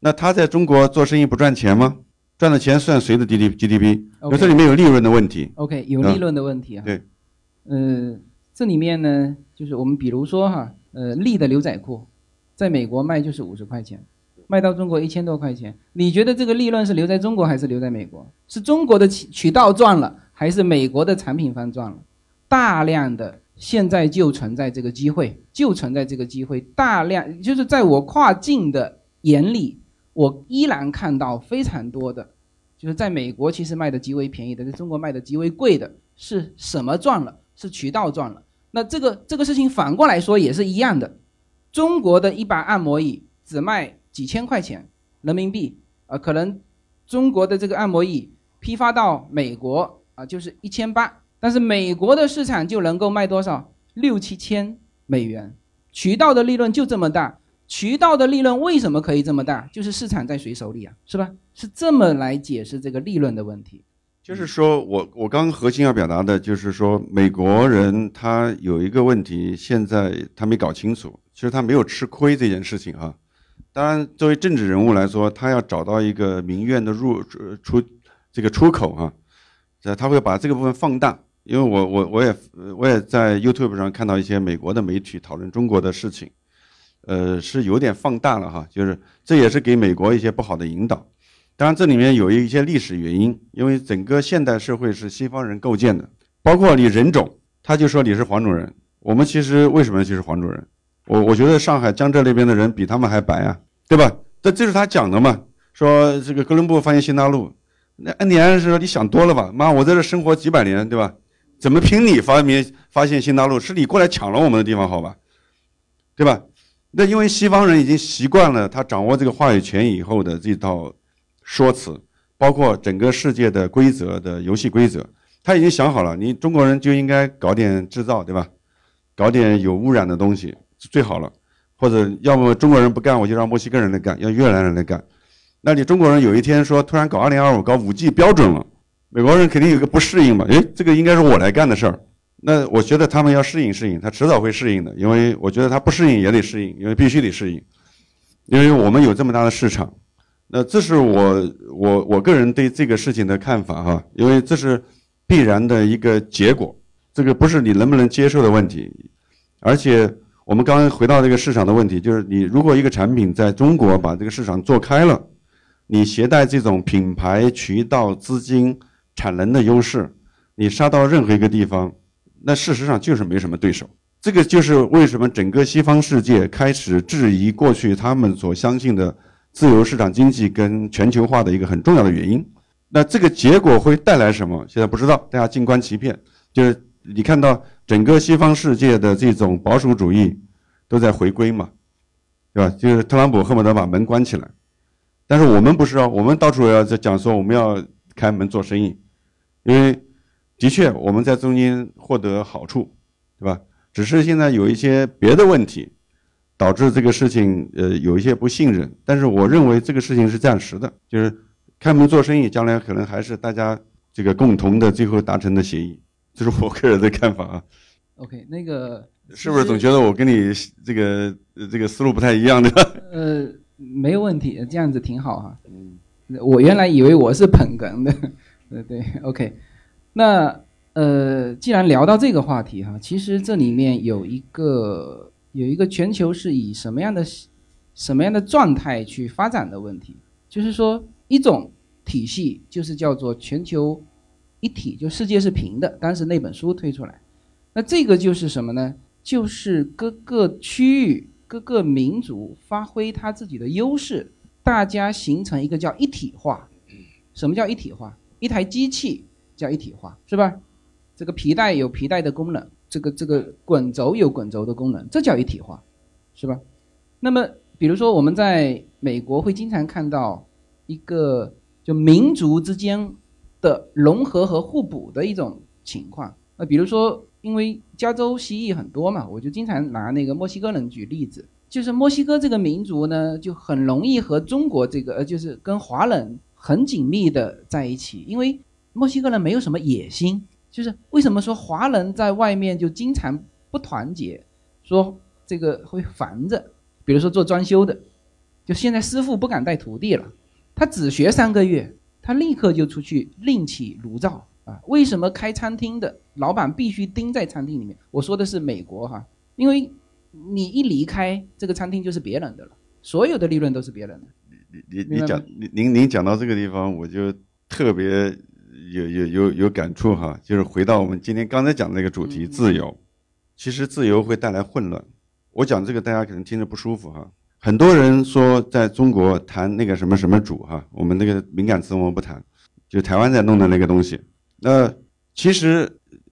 那他在中国做生意不赚钱吗？赚的钱算谁的 D D G D P？那这里面有利润的问题。OK，有利润的问题啊。对，呃，这里面呢，就是我们比如说哈，呃，利的牛仔裤，在美国卖就是五十块钱，卖到中国一千多块钱。你觉得这个利润是留在中国还是留在美国？是中国的渠渠道赚了，还是美国的产品方赚了？大量的现在就存在这个机会，就存在这个机会，大量就是在我跨境的眼里。我依然看到非常多的，就是在美国其实卖的极为便宜的，在中国卖的极为贵的，是什么赚了？是渠道赚了。那这个这个事情反过来说也是一样的，中国的一把按摩椅只卖几千块钱人民币，啊，可能中国的这个按摩椅批发到美国啊就是一千八，但是美国的市场就能够卖多少？六七千美元，渠道的利润就这么大。渠道的利润为什么可以这么大？就是市场在谁手里啊？是吧？是这么来解释这个利润的问题。就是说我我刚核心要表达的就是说，美国人他有一个问题，现在他没搞清楚，其实他没有吃亏这件事情啊。当然，作为政治人物来说，他要找到一个民怨的入出这个出口啊，他会把这个部分放大。因为我我我也我也在 YouTube 上看到一些美国的媒体讨论中国的事情。呃，是有点放大了哈，就是这也是给美国一些不好的引导。当然，这里面有一些历史原因，因为整个现代社会是西方人构建的，包括你人种，他就说你是黄种人。我们其实为什么就是黄种人？我我觉得上海江浙那边的人比他们还白啊，对吧？这这是他讲的嘛？说这个哥伦布发现新大陆，那安迪安是说你想多了吧？妈，我在这生活几百年，对吧？怎么凭你发明发现新大陆？是你过来抢了我们的地方，好吧？对吧？那因为西方人已经习惯了他掌握这个话语权以后的这套说辞，包括整个世界的规则的游戏规则，他已经想好了，你中国人就应该搞点制造，对吧？搞点有污染的东西最好了，或者要么中国人不干，我就让墨西哥人来干，要越南人来干。那你中国人有一天说突然搞二零二五搞五 G 标准了，美国人肯定有个不适应嘛？诶，这个应该是我来干的事儿。那我觉得他们要适应适应，他迟早会适应的，因为我觉得他不适应也得适应，因为必须得适应，因为我们有这么大的市场。那这是我我我个人对这个事情的看法哈，因为这是必然的一个结果，这个不是你能不能接受的问题。而且我们刚刚回到这个市场的问题，就是你如果一个产品在中国把这个市场做开了，你携带这种品牌、渠道、资金、产能的优势，你杀到任何一个地方。那事实上就是没什么对手，这个就是为什么整个西方世界开始质疑过去他们所相信的自由市场经济跟全球化的一个很重要的原因。那这个结果会带来什么？现在不知道，大家静观其变。就是你看到整个西方世界的这种保守主义都在回归嘛，对吧？就是特朗普恨不得把门关起来，但是我们不是啊，我们到处要在讲说我们要开门做生意，因为的确我们在中间获得好处，对吧？只是现在有一些别的问题，导致这个事情呃有一些不信任，但是我认为这个事情是暂时的，就是开门做生意，将来可能还是大家这个共同的最后达成的协议，这是我个人的看法啊。OK，那个 是不是总觉得我跟你这个呃这个思路不太一样的？呃没有问题，这样子挺好哈。我原来以为我是捧哏的，对 对，OK。那呃，既然聊到这个话题哈，其实这里面有一个有一个全球是以什么样的什么样的状态去发展的问题，就是说一种体系就是叫做全球一体，就世界是平的。当时那本书推出来，那这个就是什么呢？就是各个区域、各个民族发挥他自己的优势，大家形成一个叫一体化。什么叫一体化？一台机器叫一体化，是吧？这个皮带有皮带的功能，这个这个滚轴有滚轴的功能，这叫一体化，是吧？那么，比如说我们在美国会经常看到一个就民族之间的融合和互补的一种情况。那比如说，因为加州蜥蜴很多嘛，我就经常拿那个墨西哥人举例子，就是墨西哥这个民族呢，就很容易和中国这个呃，就是跟华人很紧密的在一起，因为墨西哥人没有什么野心。就是为什么说华人在外面就经常不团结，说这个会烦着，比如说做装修的，就现在师傅不敢带徒弟了，他只学三个月，他立刻就出去另起炉灶啊。为什么开餐厅的老板必须盯在餐厅里面？我说的是美国哈，因为你一离开这个餐厅就是别人的了，所有的利润都是别人的。你你你讲您您您讲到这个地方，我就特别有有有有感触哈，就是回到我们今天刚才讲的那个主题，自由。其实自由会带来混乱。我讲这个大家可能听着不舒服哈。很多人说在中国谈那个什么什么主哈，我们那个敏感词我们不谈，就台湾在弄的那个东西。那其实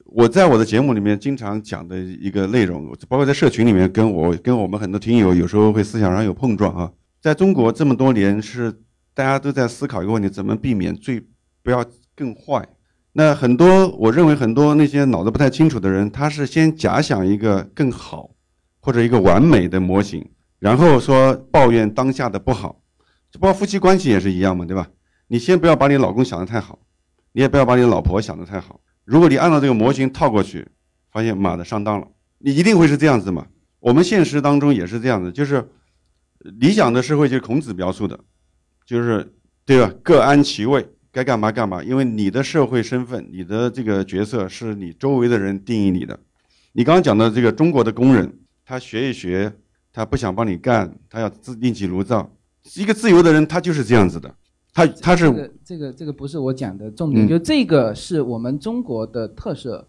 我在我的节目里面经常讲的一个内容，包括在社群里面跟我跟我们很多听友有时候会思想上有碰撞啊。在中国这么多年是大家都在思考一个问题：怎么避免最不要更坏？那很多我认为很多那些脑子不太清楚的人，他是先假想一个更好或者一个完美的模型，然后说抱怨当下的不好。包括夫妻关系也是一样嘛，对吧？你先不要把你老公想得太好，你也不要把你老婆想得太好。如果你按照这个模型套过去，发现妈的上当了，你一定会是这样子嘛。我们现实当中也是这样子，就是理想的社会就是孔子描述的，就是对吧？各安其位，该干嘛干嘛。因为你的社会身份，你的这个角色是你周围的人定义你的。你刚刚讲的这个中国的工人，他学一学，他不想帮你干，他要自另起炉灶。一个自由的人，他就是这样子的，他他是这个这个这个不是我讲的重点，嗯就这个是我们中国的特色，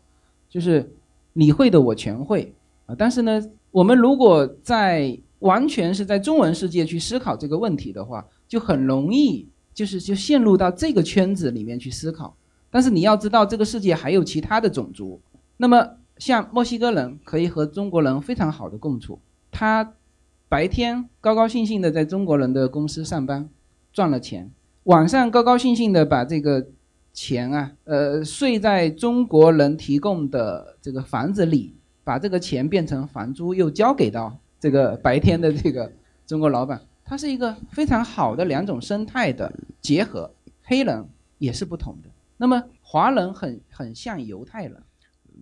就是你会的我全会啊。但是呢，我们如果在完全是在中文世界去思考这个问题的话，就很容易就是就陷入到这个圈子里面去思考。但是你要知道，这个世界还有其他的种族。那么像墨西哥人可以和中国人非常好的共处，他白天高高兴兴的在中国人的公司上班，赚了钱，晚上高高兴兴的把这个钱啊，呃，睡在中国人提供的这个房子里，把这个钱变成房租，又交给到这个白天的这个中国老板，它是一个非常好的两种生态的结合。黑人也是不同的，那么华人很很像犹太人，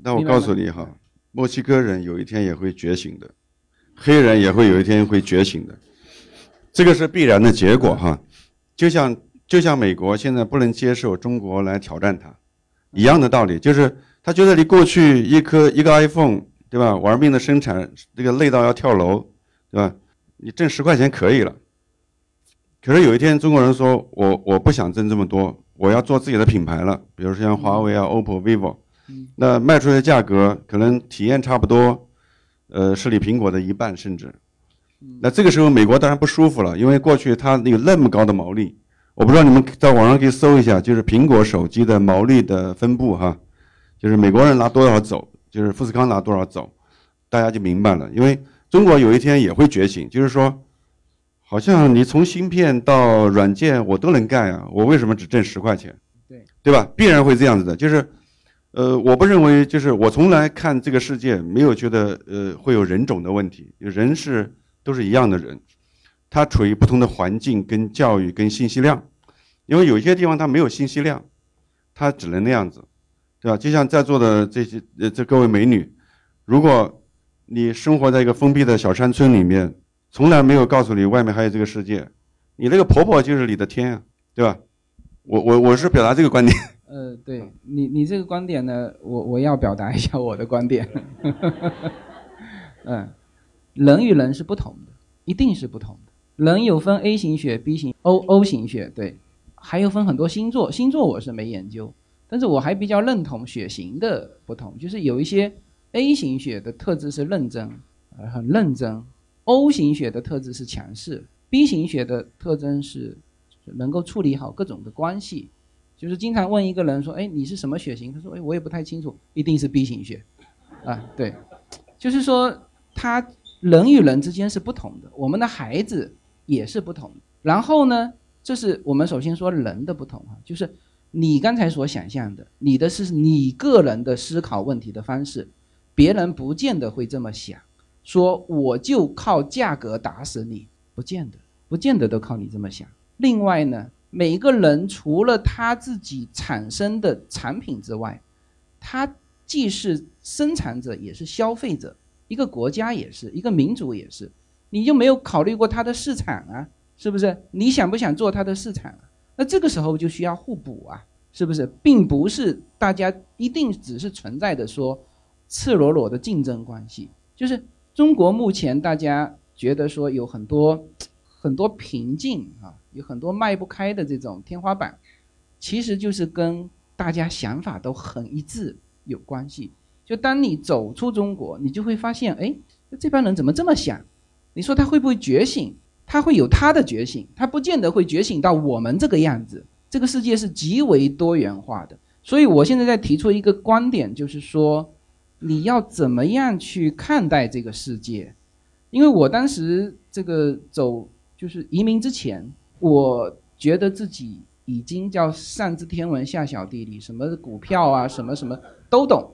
那我告诉你哈，墨西哥人有一天也会觉醒的，黑人也会有一天会觉醒的，这个是必然的结果哈。就像就像美国现在不能接受中国来挑战它，一样的道理，就是他觉得你过去一颗一个 iPhone 对吧，玩命的生产，这个累到要跳楼，对吧？你挣十块钱可以了。可是有一天中国人说，我我不想挣这么多，我要做自己的品牌了，比如说像华为啊、OPPO、vivo。那卖出去的价格可能体验差不多，呃，是你苹果的一半甚至。那这个时候美国当然不舒服了，因为过去它有那么高的毛利，我不知道你们在网上可以搜一下，就是苹果手机的毛利的分布哈，就是美国人拿多少走，就是富士康拿多少走，大家就明白了。因为中国有一天也会觉醒，就是说，好像你从芯片到软件我都能干啊，我为什么只挣十块钱？对对吧？必然会这样子的。就是，呃，我不认为，就是我从来看这个世界没有觉得呃会有人种的问题，人是都是一样的人，他处于不同的环境跟教育跟信息量，因为有些地方他没有信息量，他只能那样子。对吧？就像在座的这些呃，这各位美女，如果你生活在一个封闭的小山村里面，从来没有告诉你外面还有这个世界，你那个婆婆就是你的天啊，对吧？我我我是表达这个观点。呃，对你你这个观点呢，我我要表达一下我的观点。嗯，人与人是不同的，一定是不同的。人有分 A 型血、B 型、O O 型血，对，还有分很多星座，星座我是没研究。但是我还比较认同血型的不同，就是有一些 A 型血的特质是认真，呃，很认真；O 型血的特质是强势；B 型血的特征是能够处理好各种的关系。就是经常问一个人说：“哎，你是什么血型？”他说：“哎，我也不太清楚，一定是 B 型血。”啊，对，就是说他人与人之间是不同的，我们的孩子也是不同。然后呢，这是我们首先说人的不同啊，就是。你刚才所想象的，你的是你个人的思考问题的方式，别人不见得会这么想。说我就靠价格打死你，不见得，不见得都靠你这么想。另外呢，每个人除了他自己产生的产品之外，他既是生产者，也是消费者。一个国家也是一个民族也是，你就没有考虑过它的市场啊？是不是？你想不想做它的市场？那这个时候就需要互补啊，是不是？并不是大家一定只是存在的说赤裸裸的竞争关系。就是中国目前大家觉得说有很多 很多瓶颈啊，有很多迈不开的这种天花板，其实就是跟大家想法都很一致有关系。就当你走出中国，你就会发现，哎，这帮人怎么这么想？你说他会不会觉醒？他会有他的觉醒，他不见得会觉醒到我们这个样子。这个世界是极为多元化的，所以我现在在提出一个观点，就是说，你要怎么样去看待这个世界？因为我当时这个走就是移民之前，我觉得自己已经叫上知天文下晓地理，什么股票啊，什么什么都懂，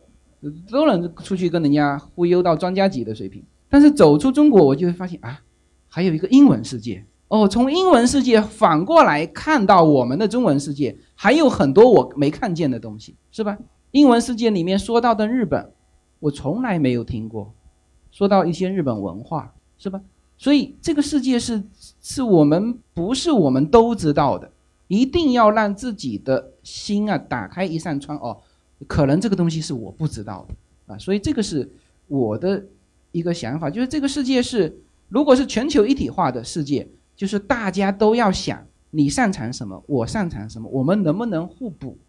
都能出去跟人家忽悠到专家级的水平。但是走出中国，我就会发现啊。还有一个英文世界哦，从英文世界反过来看到我们的中文世界，还有很多我没看见的东西，是吧？英文世界里面说到的日本，我从来没有听过，说到一些日本文化，是吧？所以这个世界是是我们不是我们都知道的，一定要让自己的心啊打开一扇窗哦，可能这个东西是我不知道的啊，所以这个是我的一个想法，就是这个世界是。如果是全球一体化的世界，就是大家都要想你擅长什么，我擅长什么，我们能不能互补？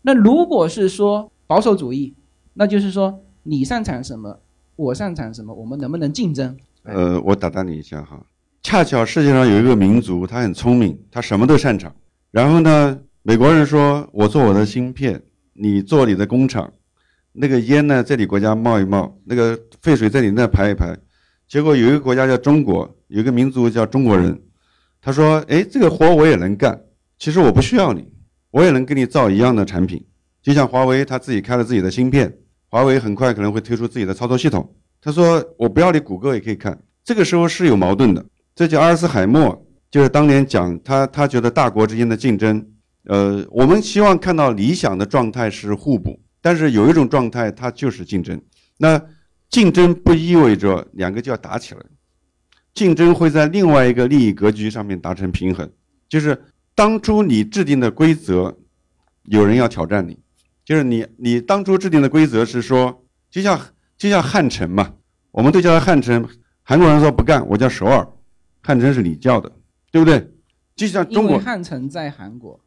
那如果是说保守主义，那就是说你擅长什么，我擅长什么，我们能不能竞争？呃，我打断你一下哈，恰巧世界上有一个民族，他很聪明，他什么都擅长。然后呢，美国人说我做我的芯片，你做你的工厂，那个烟呢在你国家冒一冒，那个废水在你那排一排。结果有一个国家叫中国，有一个民族叫中国人，他说：“哎，这个活我也能干，其实我不需要你，我也能给你造一样的产品。就像华为，他自己开了自己的芯片，华为很快可能会推出自己的操作系统。他说我不要你谷歌也可以看。这个时候是有矛盾的。这叫阿尔斯海默，就是当年讲他他觉得大国之间的竞争，呃，我们希望看到理想的状态是互补，但是有一种状态它就是竞争。那。竞争不意味着两个就要打起来，竞争会在另外一个利益格局上面达成平衡。就是当初你制定的规则，有人要挑战你。就是你你当初制定的规则是说，就像就像汉城嘛，我们都叫它汉城，韩国人说不干，我叫首尔，汉城是你叫的，对不对？就像中国汉城在韩国，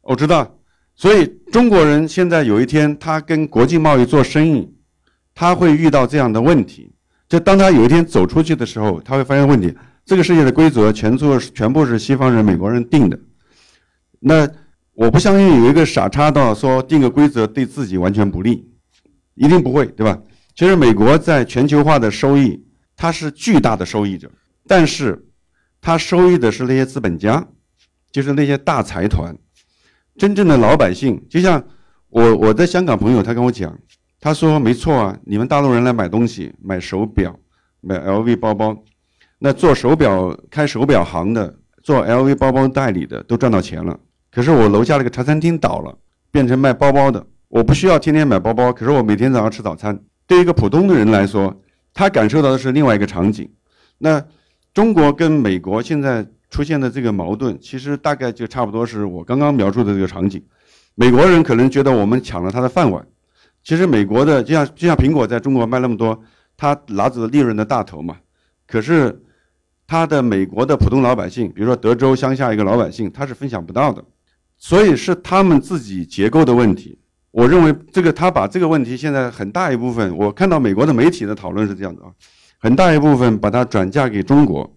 我知道，所以中国人现在有一天他跟国际贸易做生意。他会遇到这样的问题，就当他有一天走出去的时候，他会发现问题。这个世界的规则全做全部是西方人、美国人定的。那我不相信有一个傻叉到说定个规则对自己完全不利，一定不会，对吧？其实美国在全球化的收益，它是巨大的收益者，但是它收益的是那些资本家，就是那些大财团，真正的老百姓，就像我我在香港朋友，他跟我讲，他说没错啊，你们大陆人来买东西，买手表，买 LV 包包，那做手表开手表行的，做 LV 包包代理的都赚到钱了。可是我楼下那个茶餐厅倒了，变成卖包包的，我不需要天天买包包，可是我每天早上吃早餐。对一个普通的人来说，他感受到的是另外一个场景。那中国跟美国现在出现的这个矛盾，其实大概就差不多是我刚刚描述的这个场景。美国人可能觉得我们抢了他的饭碗，其实美国的就像就像苹果在中国卖那么多，他拿走了利润的大头嘛。可是他的美国的普通老百姓，比如说德州乡下一个老百姓，他是分享不到的。所以是他们自己结构的问题。我认为这个他把这个问题现在很大一部分，我看到美国的媒体的讨论是这样的啊，很大一部分把它转嫁给中国。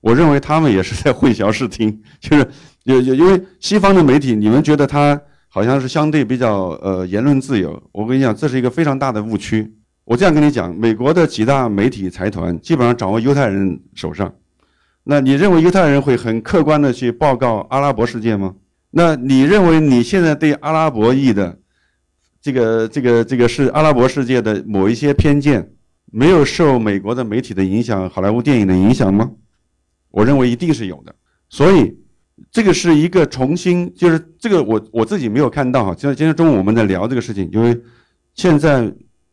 我认为他们也是在混淆视听，就是有有因为西方的媒体，你们觉得他好像是相对比较呃言论自由，我跟你讲，这是一个非常大的误区。我这样跟你讲，美国的几大媒体财团基本上掌握犹太人手上，那你认为犹太人会很客观的去报告阿拉伯世界吗？那你认为你现在对阿拉伯裔的？这个这个这个是阿拉伯世界的某一些偏见，没有受美国的媒体的影响、好莱坞电影的影响吗？我认为一定是有的。所以这个是一个重新，就是这个我我自己没有看到哈。今今天中午我们在聊这个事情，因为现在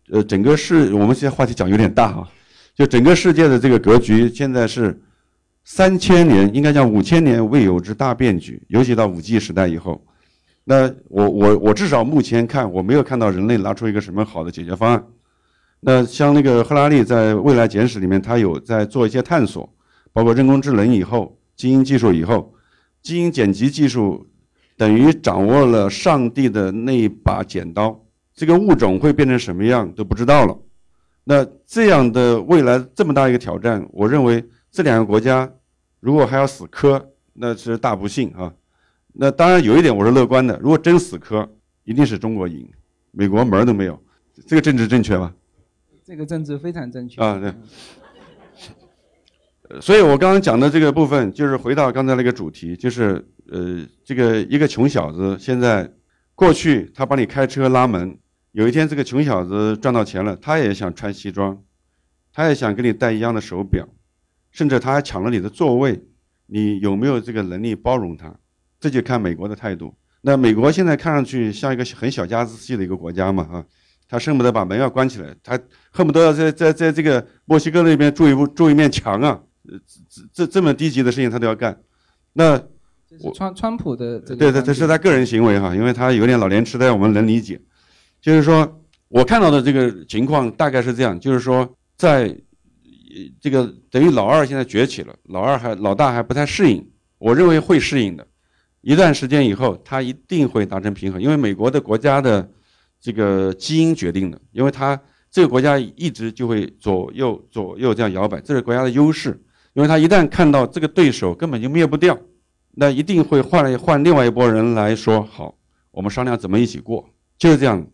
呃整个世我们现在话题讲有点大哈，就整个世界的这个格局现在是三千年，应该讲五千年未有之大变局，尤其到五 G 时代以后。那我我我至少目前看，我没有看到人类拿出一个什么好的解决方案。那像那个赫拉利在《未来简史》里面，他有在做一些探索，包括人工智能以后、基因技术以后、基因剪辑技术，等于掌握了上帝的那一把剪刀，这个物种会变成什么样都不知道了。那这样的未来这么大一个挑战，我认为这两个国家如果还要死磕，那是大不幸啊。那当然有一点我是乐观的，如果真死磕，一定是中国赢，美国门儿都没有。这个政治正确吗？这个政治非常正确啊，对。所以我刚刚讲的这个部分，就是回到刚才那个主题，就是呃，这个一个穷小子现在，过去他帮你开车拉门，有一天这个穷小子赚到钱了，他也想穿西装，他也想跟你戴一样的手表，甚至他还抢了你的座位，你有没有这个能力包容他？这就看美国的态度。那美国现在看上去像一个很小家子气的一个国家嘛，啊，他恨不得把门要关起来，他恨不得要在在在这个墨西哥那边筑一筑一面墙啊，这这这么低级的事情他都要干。那川川普的对对，这是他个人行为哈，因为他有点老年痴呆，我们能理解。就是说我看到的这个情况大概是这样，就是说在这个等于老二现在崛起了，老二还老大还不太适应，我认为会适应的。一段时间以后，它一定会达成平衡，因为美国的国家的这个基因决定的，因为它这个国家一直就会左右左右这样摇摆，这是国家的优势。因为他一旦看到这个对手根本就灭不掉，那一定会换了换另外一拨人来说好，我们商量怎么一起过，就是这样。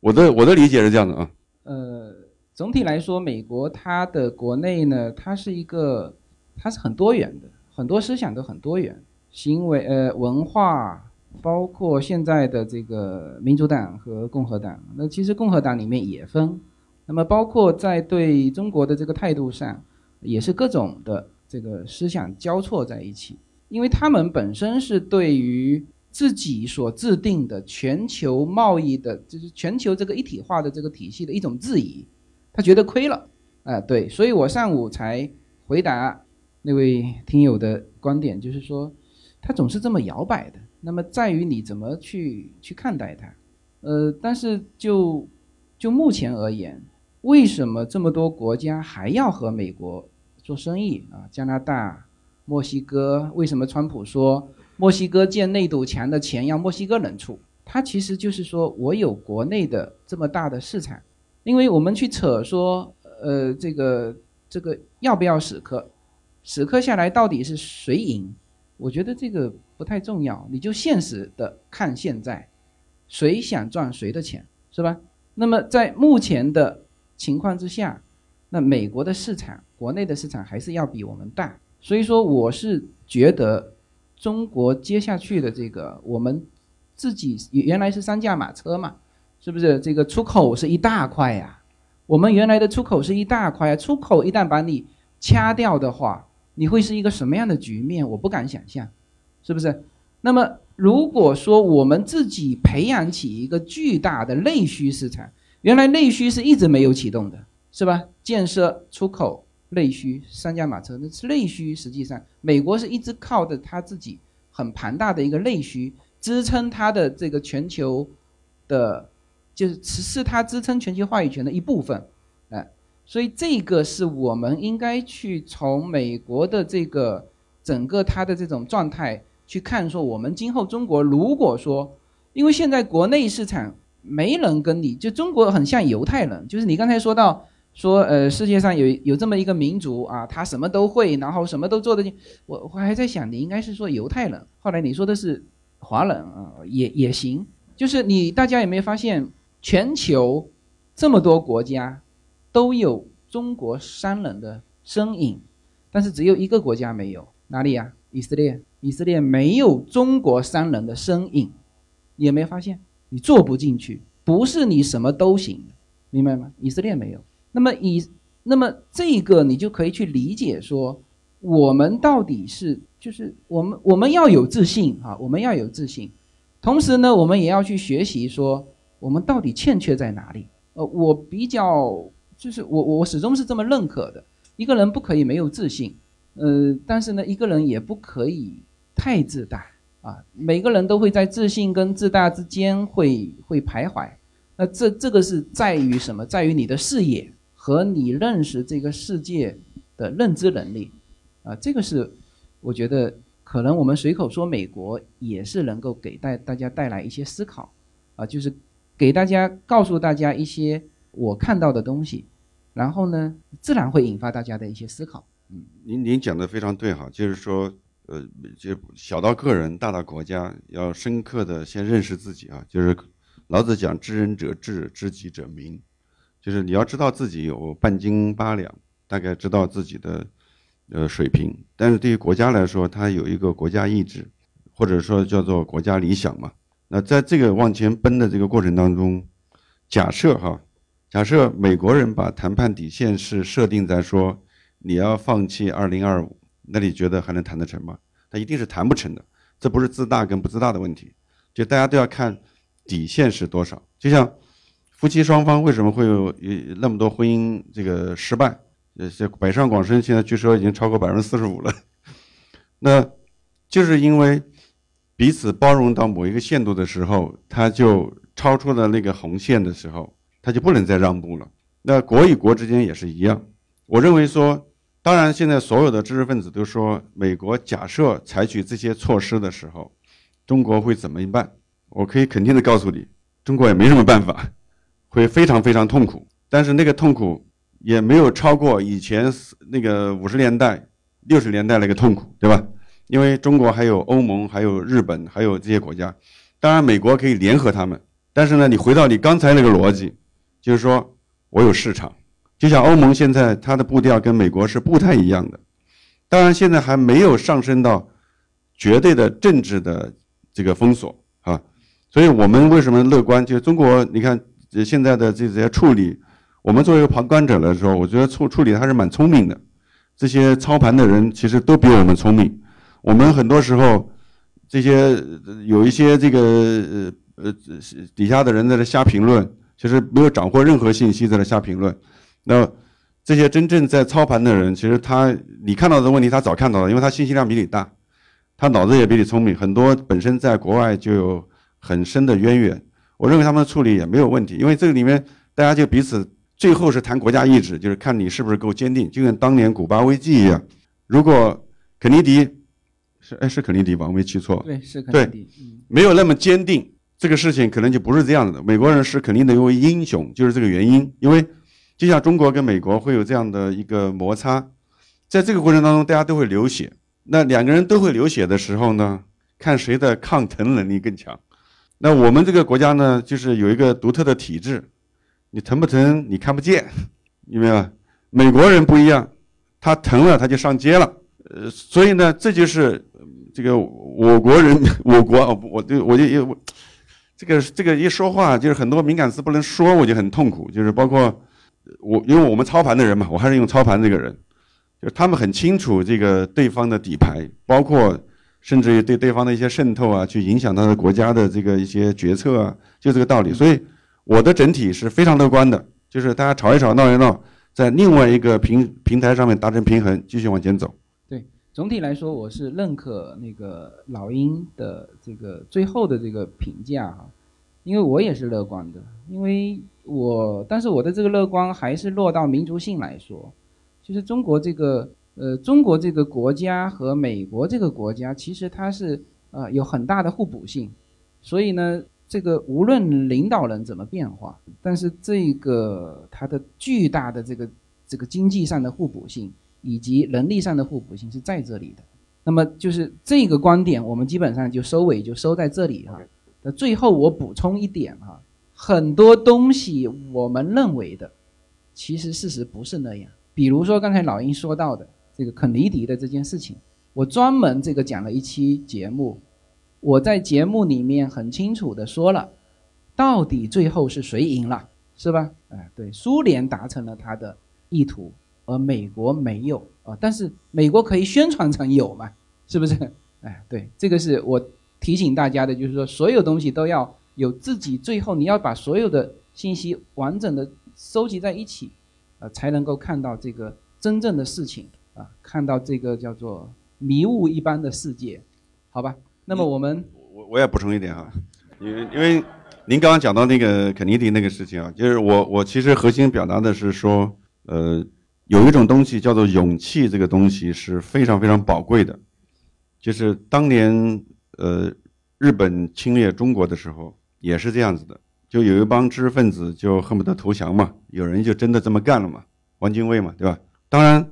我的我的理解是这样的啊。呃，总体来说，美国它的国内呢，它是一个，它是很多元的，很多思想都很多元。行为呃文化，包括现在的这个民主党和共和党，那其实共和党里面也分，那么包括在对中国的这个态度上，也是各种的这个思想交错在一起，因为他们本身是对于自己所制定的全球贸易的，就是全球这个一体化的这个体系的一种质疑，他觉得亏了，啊对，所以我上午才回答那位听友的观点，就是说。它总是这么摇摆的，那么在于你怎么去去看待它，呃，但是就就目前而言，为什么这么多国家还要和美国做生意啊？加拿大、墨西哥，为什么川普说墨西哥建那堵墙的钱要墨西哥人出？他其实就是说我有国内的这么大的市场，因为我们去扯说，呃，这个这个要不要死磕，死磕下来到底是谁赢？我觉得这个不太重要，你就现实的看现在，谁想赚谁的钱，是吧？那么在目前的情况之下，那美国的市场、国内的市场还是要比我们大，所以说我是觉得中国接下去的这个我们自己原来是三驾马车嘛，是不是？这个出口是一大块呀，我们原来的出口是一大块，出口一旦把你掐掉的话。你会是一个什么样的局面？我不敢想象，是不是？那么如果说我们自己培养起一个巨大的内需市场，原来内需是一直没有启动的，是吧？建设出口内需三驾马车，那是内需。实际上，美国是一直靠着它自己很庞大的一个内需支撑它的这个全球的，就是是它支撑全球话语权的一部分。所以这个是我们应该去从美国的这个整个它的这种状态去看，说我们今后中国如果说，因为现在国内市场没人跟你就中国很像犹太人，就是你刚才说到说呃世界上有有这么一个民族啊，他什么都会，然后什么都做得进，我我还在想你应该是说犹太人，后来你说的是华人啊，也也行，就是你大家有没有发现全球这么多国家？都有中国商人的身影，但是只有一个国家没有，哪里呀？以色列，以色列没有中国商人的身影，你有没有发现？你坐不进去，不是你什么都行，明白吗？以色列没有，那么以那么这个你就可以去理解说，我们到底是就是我们我们要有自信啊，我们要有自信，同时呢，我们也要去学习说，我们到底欠缺在哪里？呃，我比较。就是我我始终是这么认可的，一个人不可以没有自信，呃，但是呢，一个人也不可以太自大啊。每个人都会在自信跟自大之间会会徘徊，那这这个是在于什么？在于你的视野和你认识这个世界的认知能力，啊，这个是我觉得可能我们随口说美国也是能够给带大家带来一些思考，啊，就是给大家告诉大家一些。我看到的东西，然后呢，自然会引发大家的一些思考。嗯，您您讲的非常对哈，就是说，呃，就小到个人，大到国家，要深刻的先认识自己啊。就是老子讲“知人者智，知己者明”，就是你要知道自己有半斤八两，大概知道自己的呃水平。但是对于国家来说，它有一个国家意志，或者说叫做国家理想嘛。那在这个往前奔的这个过程当中，假设哈。假设美国人把谈判底线是设定在说你要放弃二零二五，那你觉得还能谈得成吗？他一定是谈不成的。这不是自大跟不自大的问题，就大家都要看底线是多少。就像夫妻双方为什么会有那么多婚姻这个失败？呃，这北上广深现在据说已经超过百分之四十五了，那就是因为彼此包容到某一个限度的时候，他就超出了那个红线的时候。他就不能再让步了。那国与国之间也是一样。我认为说，当然现在所有的知识分子都说，美国假设采取这些措施的时候，中国会怎么办？我可以肯定的告诉你，中国也没什么办法，会非常非常痛苦。但是那个痛苦也没有超过以前那个五十年代、六十年代那个痛苦，对吧？因为中国还有欧盟、还有日本、还有这些国家，当然美国可以联合他们。但是呢，你回到你刚才那个逻辑。就是说，我有市场，就像欧盟现在它的步调跟美国是不太一样的，当然现在还没有上升到绝对的政治的这个封锁啊，所以我们为什么乐观？就是中国，你看现在的这些处理，我们作为一个旁观者来说，我觉得处处理还是蛮聪明的。这些操盘的人其实都比我们聪明，我们很多时候这些有一些这个呃呃底下的人在这瞎评论。其实没有掌握任何信息，在那瞎评论。那这些真正在操盘的人，其实他你看到的问题，他早看到了，因为他信息量比你大，他脑子也比你聪明。很多本身在国外就有很深的渊源，我认为他们的处理也没有问题。因为这个里面大家就彼此最后是谈国家意志，就是看你是不是够坚定，就跟当年古巴危机一样。如果肯尼迪是哎是肯尼迪吧？我没记错。对，是肯尼迪。没有那么坚定。这个事情可能就不是这样的。美国人是肯定的，因为英雄，就是这个原因。因为就像中国跟美国会有这样的一个摩擦，在这个过程当中，大家都会流血。那两个人都会流血的时候呢，看谁的抗疼能力更强。那我们这个国家呢，就是有一个独特的体质，你疼不疼你看不见，有没有？美国人不一样，他疼了他就上街了，呃，所以呢，这就是这个我国人，我国哦，我就我就我这个这个一说话就是很多敏感词不能说，我就很痛苦。就是包括我，因为我们操盘的人嘛，我还是用操盘这个人，就是他们很清楚这个对方的底牌，包括。甚至于对对方的一些渗透啊，去影响他的国家的这个一些决策啊，就这个道理。所以我的整体是非常乐观的，就是大家吵一吵闹一闹，在另外一个平平台上面达成平衡，继续往前走。总体来说我是认可那个老鹰的这个最后的这个评价哈，因为我也是乐观的，因为我但是我的这个乐观还是落到民族性来说，就是中国这个。呃，中国这个国家和美国这个国家，其实它是呃有很大的互补性，所以呢，这个无论领导人怎么变化，但是这个它的巨大的这个这个经济上的互补性以及能力上的互补性是在这里的。那么就是这个观点，我们基本上就收尾就收在这里哈。那最后我补充一点哈，很多东西我们认为的，其实事实不是那样。比如说刚才老鹰说到的。这个肯尼迪的这件事情，我专门这个讲了一期节目，我在节目里面很清楚的说了，到底最后是谁赢了，是吧？哎，对，苏联达成了他的意图，而美国没有啊，但是美国可以宣传成有嘛，是不是？哎，对，这个是我提醒大家的，就是说所有东西都要有自己，最后你要把所有的信息完整的收集在一起，呃，才能够看到这个真正的事情。啊，看到这个叫做迷雾一般的世界，好吧？那么我们我我也补充一点哈，因为因为您刚刚讲到那个肯尼迪那个事情啊，就是我我其实核心表达的是说，呃，有一种东西叫做勇气，这个东西是非常非常宝贵的，就是当年呃日本侵略中国的时候也是这样子的，就有一帮知识分子就恨不得投降嘛，有人就真的这么干了嘛，汪精卫嘛，对吧？当然。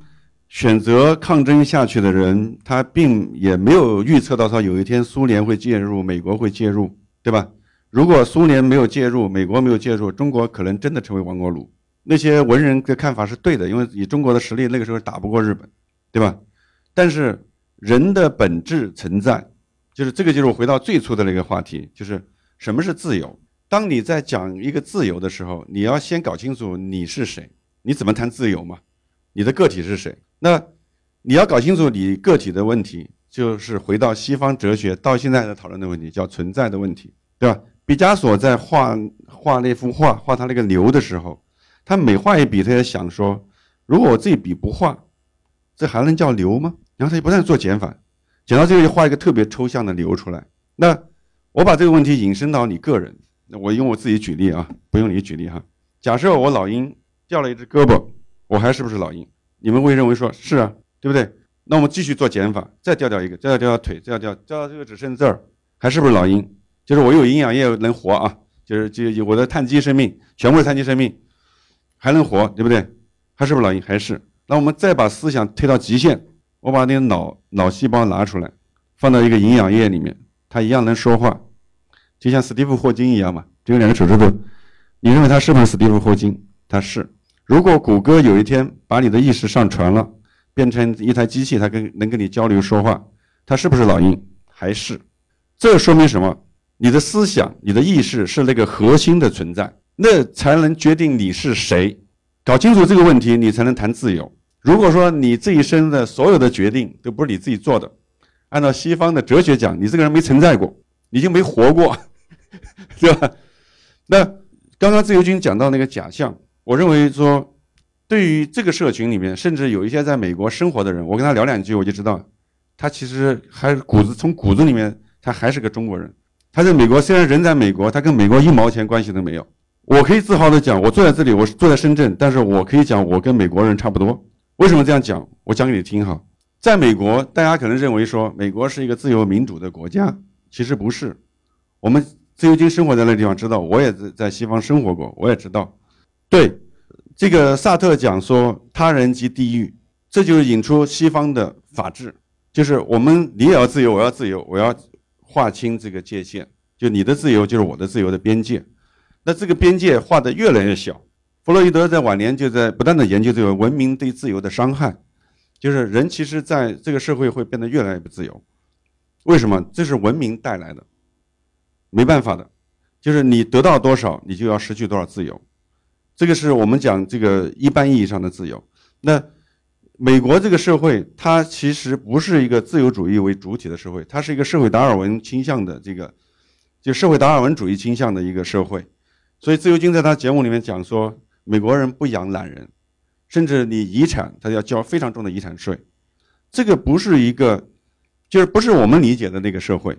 选择抗争下去的人，他并也没有预测到说有一天苏联会介入，美国会介入，对吧？如果苏联没有介入，美国没有介入，中国可能真的成为亡国奴。那些文人的看法是对的，因为以中国的实力，那个时候打不过日本，对吧？但是人的本质存在，就是这个，就是我回到最初的那个话题，就是什么是自由？当你在讲一个自由的时候，你要先搞清楚你是谁，你怎么谈自由嘛？你的个体是谁？那你要搞清楚你个体的问题，就是回到西方哲学到现在的讨论的问题，叫存在的问题，对吧？毕加索在画画那幅画，画他那个牛的时候，他每画一笔，他也想说，如果我这一笔不画，这还能叫流吗？然后他就不断做减法，减到最后就画一个特别抽象的流出来。那我把这个问题引申到你个人，那我用我自己举例啊，不用你举例哈。假设我老鹰掉了一只胳膊，我还是不是老鹰？你们会认为说是啊，对不对？那我们继续做减法，再掉掉一个，再掉掉腿，再掉掉掉到这个只剩这儿，还是不是老鹰？就是我有营养液能活啊，就是就我的碳基生命全部是碳基生命，还能活，对不对？还是不是老鹰？还是？那我们再把思想推到极限，我把那个脑脑细胞拿出来，放到一个营养液里面，它一样能说话，就像史蒂夫霍金一样嘛，只有两个手指头，你认为他是不是史蒂夫霍金？他是。如果谷歌有一天把你的意识上传了，变成一台机器，它跟能跟你交流说话，它是不是老鹰？还是？这说明什么？你的思想、你的意识是那个核心的存在，那才能决定你是谁。搞清楚这个问题，你才能谈自由。如果说你这一生的所有的决定都不是你自己做的，按照西方的哲学讲，你这个人没存在过，你就没活过，对吧？那刚刚自由军讲到那个假象。我认为说，对于这个社群里面，甚至有一些在美国生活的人，我跟他聊两句，我就知道，他其实还是骨子从骨子里面，他还是个中国人。他在美国虽然人在美国，他跟美国一毛钱关系都没有。我可以自豪的讲，我坐在这里，我是坐在深圳，但是我可以讲，我跟美国人差不多。为什么这样讲？我讲给你听哈。在美国，大家可能认为说，美国是一个自由民主的国家，其实不是。我们自由军生活在那地方，知道，我也在在西方生活过，我也知道。对，这个萨特讲说他人即地狱，这就是引出西方的法治，就是我们你也要自由，我要自由，我要划清这个界限，就你的自由就是我的自由的边界。那这个边界画得越来越小。弗洛伊德在晚年就在不断的研究这个文明对自由的伤害，就是人其实在这个社会会变得越来越不自由。为什么？这是文明带来的，没办法的，就是你得到多少，你就要失去多少自由。这个是我们讲这个一般意义上的自由。那美国这个社会，它其实不是一个自由主义为主体的社会，它是一个社会达尔文倾向的这个，就社会达尔文主义倾向的一个社会。所以自由军在他节目里面讲说，美国人不养懒人，甚至你遗产他要交非常重的遗产税。这个不是一个。就是不是我们理解的那个社会，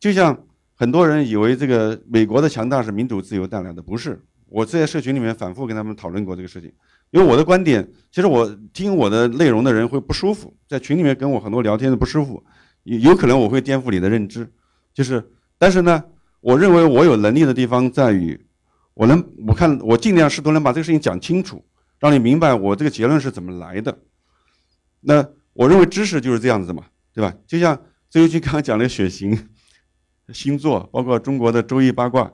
就像很多人以为这个美国的强大是民主自由带来的，不是。我在社群里面反复跟他们讨论过这个事情，因为我的观点，其实我听我的内容的人会不舒服，在群里面跟我很多聊天的不舒服，有有可能我会颠覆你的认知，就是，但是呢，我认为我有能力的地方在于，我能，我看我尽量试图能把这个事情讲清楚，让你明白我这个结论是怎么来的。那我认为知识就是这样子嘛。对吧？就像周游军刚刚讲的血型、星座，包括中国的周易八卦，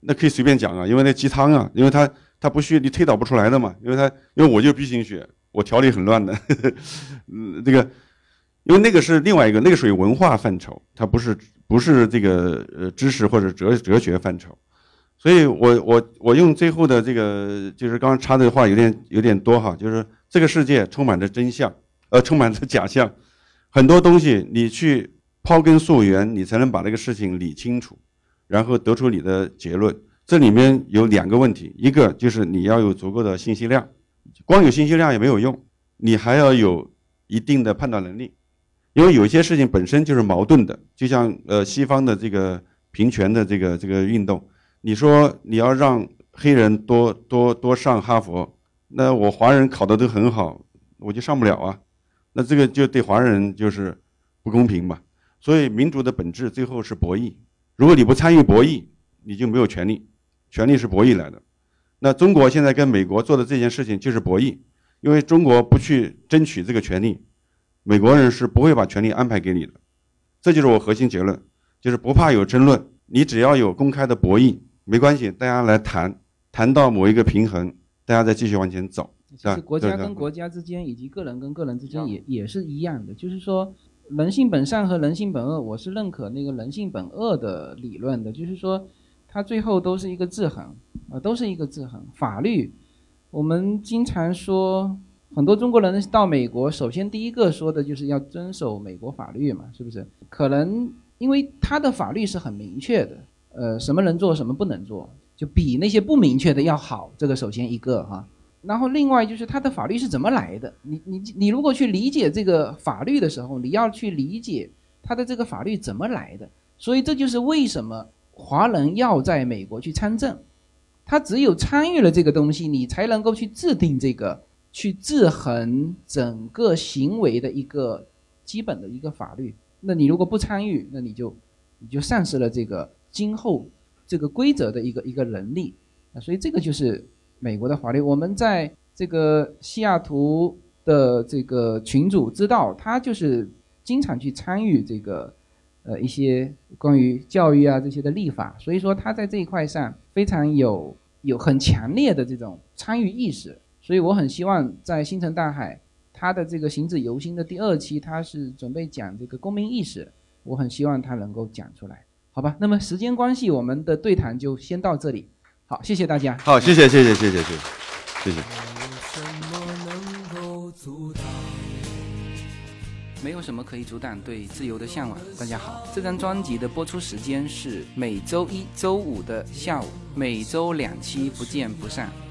那可以随便讲啊，因为那鸡汤啊，因为它它不需你推导不出来的嘛，因为它因为我就 B 型血，我条理很乱的，呵 呵嗯，这个因为那个是另外一个，那个属于文化范畴，它不是不是这个呃知识或者哲哲学范畴，所以我我我用最后的这个就是刚刚插的话有点有点多哈，就是这个世界充满着真相，呃，充满着假象。很多东西你去刨根溯源，你才能把这个事情理清楚，然后得出你的结论。这里面有两个问题，一个就是你要有足够的信息量，光有信息量也没有用，你还要有一定的判断能力，因为有些事情本身就是矛盾的。就像呃西方的这个平权的这个这个运动，你说你要让黑人多多多上哈佛，那我华人考的都很好，我就上不了啊。那这个就对华人就是不公平嘛，所以民主的本质最后是博弈。如果你不参与博弈，你就没有权利，权利是博弈来的。那中国现在跟美国做的这件事情就是博弈，因为中国不去争取这个权利，美国人是不会把权利安排给你的。这就是我核心结论，就是不怕有争论，你只要有公开的博弈，没关系，大家来谈，谈到某一个平衡，大家再继续往前走。其实国家跟国家之间，以及个人跟个人之间也也是一样的，就是说人性本善和人性本恶，我是认可那个人性本恶的理论的，就是说它最后都是一个制衡，啊，都是一个制衡。法律，我们经常说，很多中国人到美国，首先第一个说的就是要遵守美国法律嘛，是不是？可能因为他的法律是很明确的，呃，什么能做，什么不能做，就比那些不明确的要好。这个首先一个哈。然后另外就是它的法律是怎么来的？你你你如果去理解这个法律的时候，你要去理解它的这个法律怎么来的。所以这就是为什么华人要在美国去参政，他只有参与了这个东西，你才能够去制定这个，去制衡整个行为的一个基本的一个法律。那你如果不参与，那你就你就丧失了这个今后这个规则的一个一个能力。啊，所以这个就是。美国的法律，我们在这个西雅图的这个群主知道，他就是经常去参与这个，呃，一些关于教育啊这些的立法，所以说他在这一块上非常有有很强烈的这种参与意识，所以我很希望在星辰大海，他的这个行止游心的第二期，他是准备讲这个公民意识，我很希望他能够讲出来，好吧？那么时间关系，我们的对谈就先到这里。好，谢谢大家。好，谢谢，谢谢，谢谢，谢谢，谢谢。没有什么可以阻挡对自由的向往。大家好，这张专辑的播出时间是每周一周五的下午，每周两期，不见不散。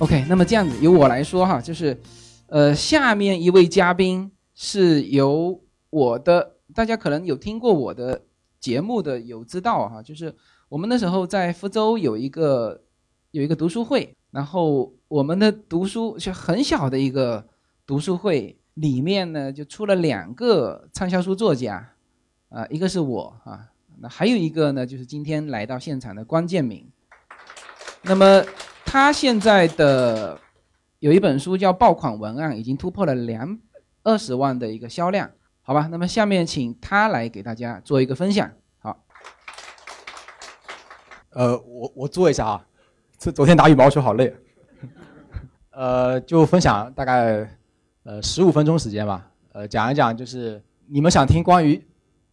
OK，那么这样子由我来说哈，就是，呃，下面一位嘉宾是由我的，大家可能有听过我的节目的有知道哈，就是我们那时候在福州有一个有一个读书会，然后我们的读书就很小的一个读书会里面呢，就出了两个畅销书作家，啊，一个是我啊，那还有一个呢，就是今天来到现场的关建明，那么。他现在的有一本书叫《爆款文案》，已经突破了两二十万的一个销量，好吧？那么下面请他来给大家做一个分享。好，呃，我我做一下啊，这昨天打羽毛球好累，呃，就分享大概呃十五分钟时间吧，呃，讲一讲就是你们想听关于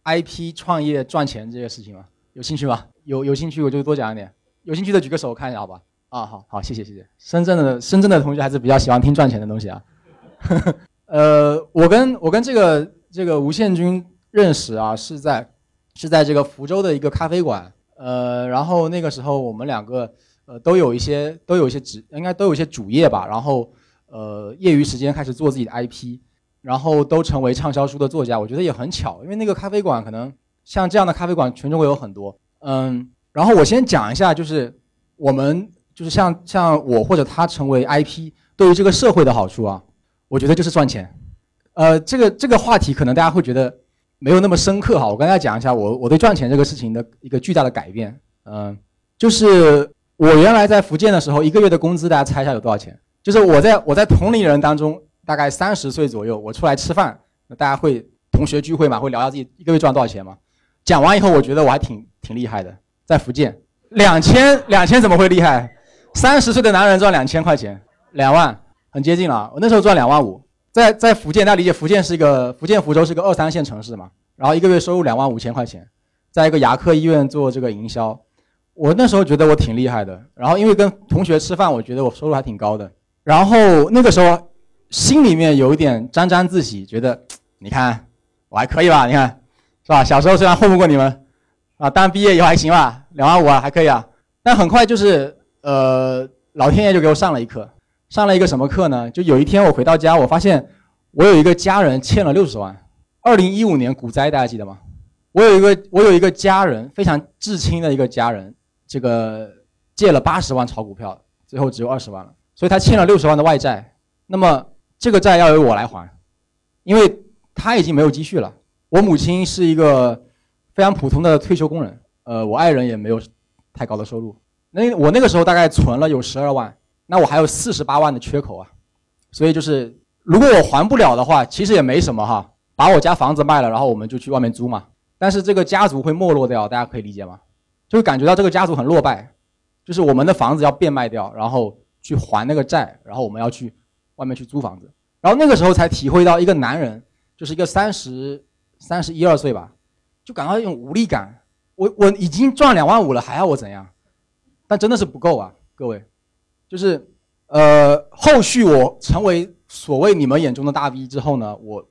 IP 创业赚钱这些事情吗？有兴趣吗？有有兴趣我就多讲一点，有兴趣的举个手我看一下，好吧？啊，好好，谢谢谢谢。深圳的深圳的同学还是比较喜欢听赚钱的东西啊。呃，我跟我跟这个这个吴宪军认识啊，是在是在这个福州的一个咖啡馆。呃，然后那个时候我们两个呃都有一些都有一些职，应该都有一些主业吧。然后呃，业余时间开始做自己的 IP，然后都成为畅销书的作家。我觉得也很巧，因为那个咖啡馆可能像这样的咖啡馆全中国有很多。嗯，然后我先讲一下，就是我们。就是像像我或者他成为 IP，对于这个社会的好处啊，我觉得就是赚钱。呃，这个这个话题可能大家会觉得没有那么深刻哈。我跟大家讲一下我我对赚钱这个事情的一个巨大的改变。嗯，就是我原来在福建的时候，一个月的工资大家猜一下有多少钱？就是我在我在同龄人当中，大概三十岁左右，我出来吃饭，那大家会同学聚会嘛，会聊聊自己一个月赚多少钱嘛？讲完以后，我觉得我还挺挺厉害的，在福建两千两千怎么会厉害？三十岁的男人赚两千块钱，两万，很接近了。我那时候赚两万五，在在福建，大家理解福建是一个福建福州是一个二三线城市嘛，然后一个月收入两万五千块钱，在一个牙科医院做这个营销，我那时候觉得我挺厉害的。然后因为跟同学吃饭，我觉得我收入还挺高的。然后那个时候心里面有一点沾沾自喜，觉得你看我还可以吧？你看是吧？小时候虽然混不过你们，啊，但毕业以后还行吧？两万五啊，还可以啊。但很快就是。呃，老天爷就给我上了一课，上了一个什么课呢？就有一天我回到家，我发现我有一个家人欠了六十万。二零一五年股灾，大家记得吗？我有一个我有一个家人，非常至亲的一个家人，这个借了八十万炒股票，最后只有二十万了，所以他欠了六十万的外债。那么这个债要由我来还，因为他已经没有积蓄了。我母亲是一个非常普通的退休工人，呃，我爱人也没有太高的收入。那我那个时候大概存了有十二万，那我还有四十八万的缺口啊，所以就是如果我还不了的话，其实也没什么哈，把我家房子卖了，然后我们就去外面租嘛。但是这个家族会没落掉，大家可以理解吗？就会感觉到这个家族很落败，就是我们的房子要变卖掉，然后去还那个债，然后我们要去外面去租房子，然后那个时候才体会到一个男人，就是一个三十三十一二岁吧，就感到一种无力感。我我已经赚两万五了，还要我怎样？但真的是不够啊，各位，就是，呃，后续我成为所谓你们眼中的大 V 之后呢，我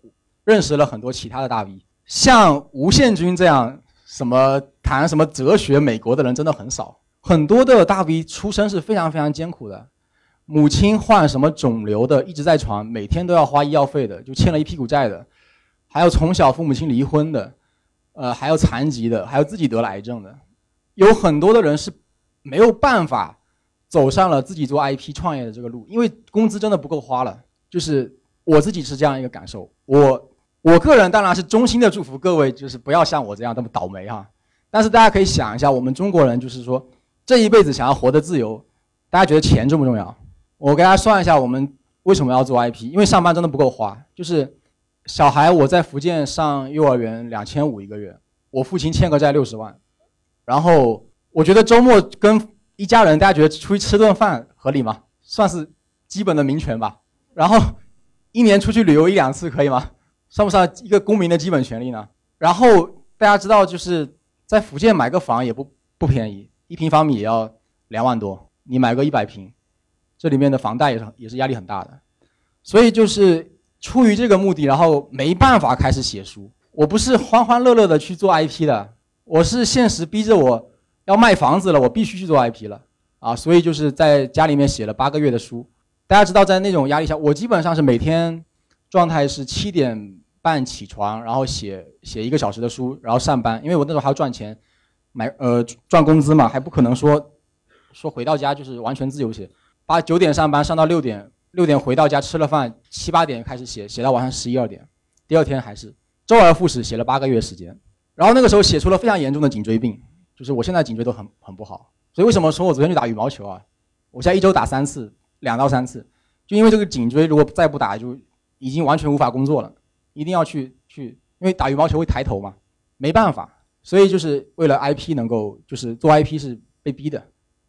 认识了很多其他的大 V，像吴宪军这样什么谈什么哲学美国的人真的很少，很多的大 V 出身是非常非常艰苦的，母亲患什么肿瘤的，一直在床，每天都要花医药费的，就欠了一屁股债的，还有从小父母亲离婚的，呃，还有残疾的，还有自己得了癌症的，有很多的人是。没有办法走上了自己做 IP 创业的这个路，因为工资真的不够花了。就是我自己是这样一个感受。我我个人当然是衷心的祝福各位，就是不要像我这样这么倒霉哈。但是大家可以想一下，我们中国人就是说这一辈子想要活得自由，大家觉得钱重不重要？我给大家算一下，我们为什么要做 IP？因为上班真的不够花。就是小孩我在福建上幼儿园两千五一个月，我父亲欠个债六十万，然后。我觉得周末跟一家人，大家觉得出去吃顿饭合理吗？算是基本的民权吧。然后一年出去旅游一两次可以吗？算不算一个公民的基本权利呢？然后大家知道，就是在福建买个房也不不便宜，一平方米也要两万多。你买个一百平，这里面的房贷也是也是压力很大的。所以就是出于这个目的，然后没办法开始写书。我不是欢欢乐乐的去做 IP 的，我是现实逼着我要卖房子了，我必须去做 IP 了啊！所以就是在家里面写了八个月的书。大家知道，在那种压力下，我基本上是每天状态是七点半起床，然后写写一个小时的书，然后上班，因为我那时候还要赚钱，买呃赚工资嘛，还不可能说说回到家就是完全自由写，八九点上班上到六点，六点回到家吃了饭，七八点开始写，写到晚上十一二点，第二天还是。周而复始写了八个月时间，然后那个时候写出了非常严重的颈椎病，就是我现在颈椎都很很不好。所以为什么说我昨天去打羽毛球啊？我现在一周打三次，两到三次，就因为这个颈椎如果再不打，就已经完全无法工作了。一定要去去，因为打羽毛球会抬头嘛，没办法。所以就是为了 IP 能够，就是做 IP 是被逼的。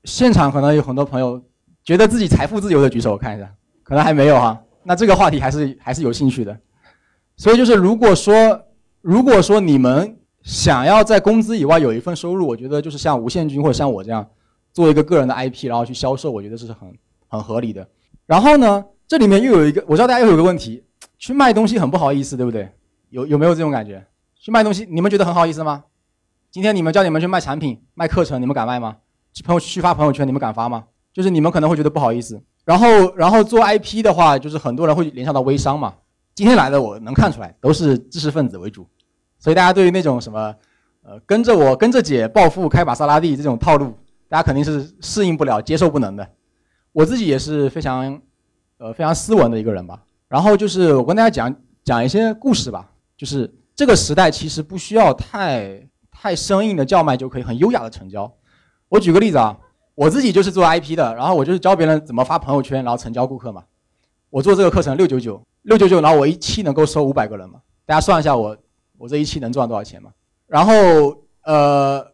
现场可能有很多朋友觉得自己财富自由的举手，我看一下，可能还没有哈。那这个话题还是还是有兴趣的。所以就是，如果说，如果说你们想要在工资以外有一份收入，我觉得就是像无限军或者像我这样，做一个个人的 IP，然后去销售，我觉得这是很很合理的。然后呢，这里面又有一个，我知道大家又有个问题，去卖东西很不好意思，对不对？有有没有这种感觉？去卖东西，你们觉得很好意思吗？今天你们叫你们去卖产品、卖课程，你们敢卖吗？去朋友去发朋友圈，你们敢发吗？就是你们可能会觉得不好意思。然后，然后做 IP 的话，就是很多人会联想到微商嘛。今天来的我能看出来，都是知识分子为主，所以大家对于那种什么，呃，跟着我跟着姐暴富开玛莎拉蒂这种套路，大家肯定是适应不了、接受不能的。我自己也是非常，呃，非常斯文的一个人吧。然后就是我跟大家讲讲一些故事吧，就是这个时代其实不需要太太生硬的叫卖就可以很优雅的成交。我举个例子啊，我自己就是做 IP 的，然后我就是教别人怎么发朋友圈，然后成交顾客嘛。我做这个课程六九九。六九九，然后我一期能够收五百个人嘛？大家算一下，我我这一期能赚多少钱嘛？然后呃，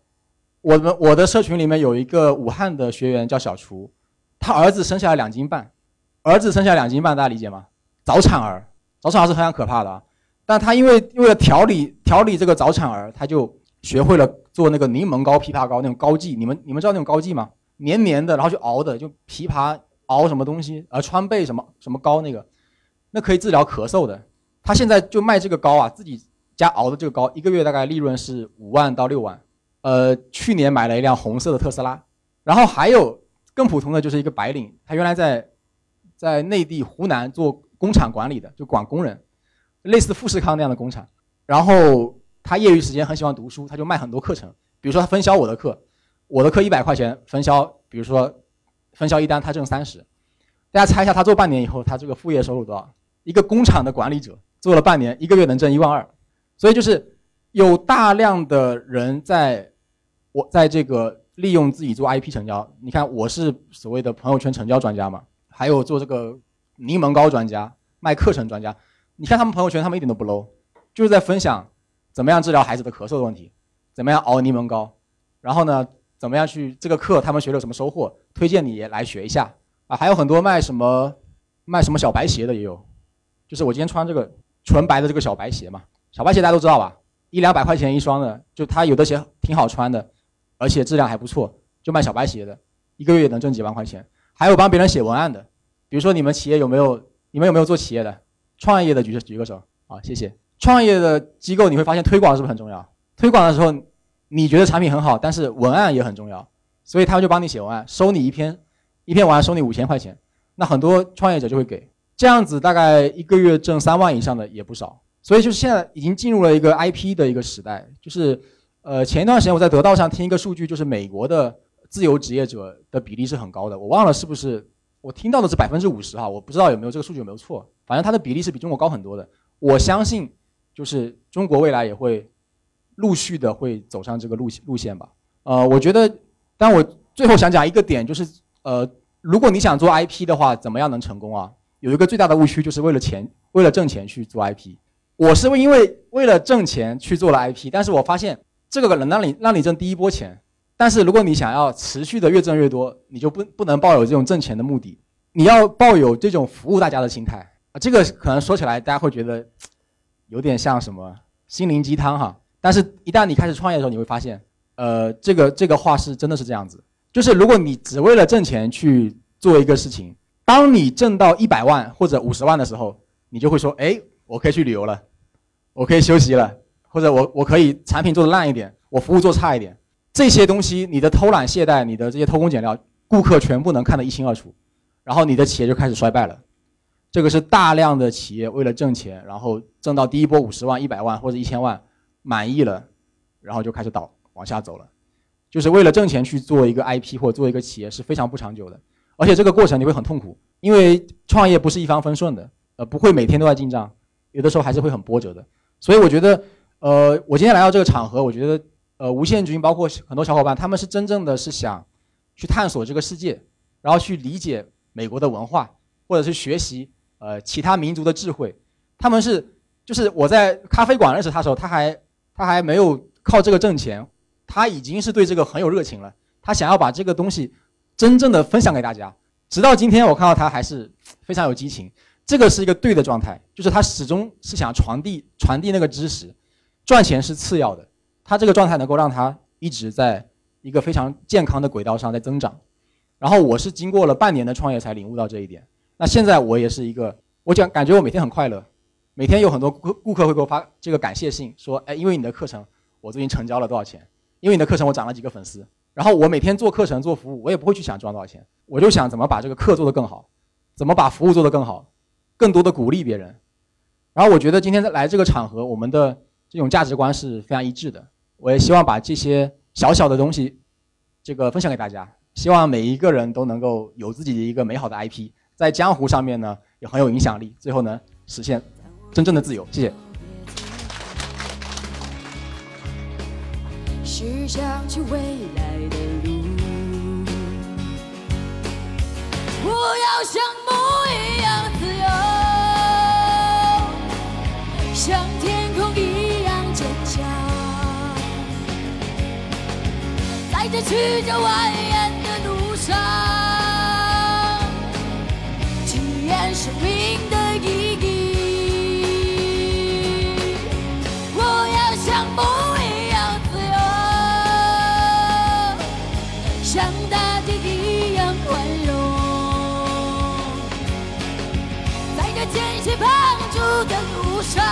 我们我的社群里面有一个武汉的学员叫小厨，他儿子生下来两斤半，儿子生下来两斤半，大家理解吗？早产儿，早产儿是非常可怕的啊。但他因为为了调理调理这个早产儿，他就学会了做那个柠檬膏、枇杷膏那种膏剂。你们你们知道那种膏剂吗？黏黏的，然后就熬的，就枇杷熬什么东西，呃，川贝什么什么膏那个。那可以治疗咳嗽的，他现在就卖这个膏啊，自己家熬的这个膏，一个月大概利润是五万到六万。呃，去年买了一辆红色的特斯拉，然后还有更普通的就是一个白领，他原来在在内地湖南做工厂管理的，就管工人，类似富士康那样的工厂。然后他业余时间很喜欢读书，他就卖很多课程，比如说他分销我的课，我的课一百块钱分销，比如说分销一单他挣三十，大家猜一下他做半年以后他这个副业收入多少？一个工厂的管理者做了半年，一个月能挣一万二，所以就是有大量的人在，我在这个利用自己做 IP 成交。你看，我是所谓的朋友圈成交专家嘛，还有做这个柠檬膏专家、卖课程专家。你看他们朋友圈，他们一点都不 low，就是在分享怎么样治疗孩子的咳嗽的问题，怎么样熬柠檬膏，然后呢，怎么样去这个课他们学了什么收获，推荐你来学一下啊。还有很多卖什么卖什么小白鞋的也有。就是我今天穿这个纯白的这个小白鞋嘛，小白鞋大家都知道吧，一两百块钱一双的，就它有的鞋挺好穿的，而且质量还不错，就卖小白鞋的，一个月也能挣几万块钱。还有帮别人写文案的，比如说你们企业有没有，你们有没有做企业的，创业的举举个手啊，谢谢。创业的机构你会发现推广是不是很重要？推广的时候你觉得产品很好，但是文案也很重要，所以他们就帮你写文案，收你一篇一篇文案收你五千块钱，那很多创业者就会给。这样子大概一个月挣三万以上的也不少，所以就是现在已经进入了一个 IP 的一个时代。就是，呃，前一段时间我在得道上听一个数据，就是美国的自由职业者的比例是很高的，我忘了是不是，我听到的是百分之五十哈，我不知道有没有这个数据有没有错，反正它的比例是比中国高很多的。我相信，就是中国未来也会陆续的会走上这个路路线吧。呃，我觉得，但我最后想讲一个点，就是呃，如果你想做 IP 的话，怎么样能成功啊？有一个最大的误区，就是为了钱，为了挣钱去做 IP。我是因为为了挣钱去做了 IP，但是我发现这个能让你让你挣第一波钱，但是如果你想要持续的越挣越多，你就不不能抱有这种挣钱的目的。你要抱有这种服务大家的心态啊。这个可能说起来大家会觉得有点像什么心灵鸡汤哈，但是一旦你开始创业的时候，你会发现，呃，这个这个话是真的是这样子，就是如果你只为了挣钱去做一个事情，当你挣到一百万或者五十万的时候，你就会说，哎，我可以去旅游了，我可以休息了，或者我我可以产品做的烂一点，我服务做差一点。这些东西，你的偷懒懈怠，你的这些偷工减料，顾客全部能看得一清二楚，然后你的企业就开始衰败了。这个是大量的企业为了挣钱，然后挣到第一波五十万、一百万或者一千万，满意了，然后就开始倒往下走了。就是为了挣钱去做一个 IP 或者做一个企业是非常不长久的，而且这个过程你会很痛苦，因为创业不是一帆风顺的，呃，不会每天都在进账，有的时候还是会很波折的。所以我觉得，呃，我今天来到这个场合，我觉得。呃，无限军包括很多小伙伴，他们是真正的是想去探索这个世界，然后去理解美国的文化，或者是学习呃其他民族的智慧。他们是就是我在咖啡馆认识他的时候，他还他还没有靠这个挣钱，他已经是对这个很有热情了。他想要把这个东西真正的分享给大家。直到今天，我看到他还是非常有激情。这个是一个对的状态，就是他始终是想传递传递那个知识，赚钱是次要的。他这个状态能够让他一直在一个非常健康的轨道上在增长，然后我是经过了半年的创业才领悟到这一点。那现在我也是一个，我讲感觉我每天很快乐，每天有很多顾顾客会给我发这个感谢信，说，哎，因为你的课程，我最近成交了多少钱？因为你的课程，我涨了几个粉丝。然后我每天做课程做服务，我也不会去想赚多少钱，我就想怎么把这个课做得更好，怎么把服务做得更好，更多的鼓励别人。然后我觉得今天来这个场合，我们的这种价值观是非常一致的。我也希望把这些小小的东西，这个分享给大家。希望每一个人都能够有自己的一个美好的 IP，在江湖上面呢也很有影响力，最后呢实现真正的自由。谢谢。是想去未来的路，不要像梦一样像天空一样坚强。在这曲折蜿蜒的路上，体验生命的意义。我要像梦一样自由，像大地一样宽容。在这艰辛帮助的路上，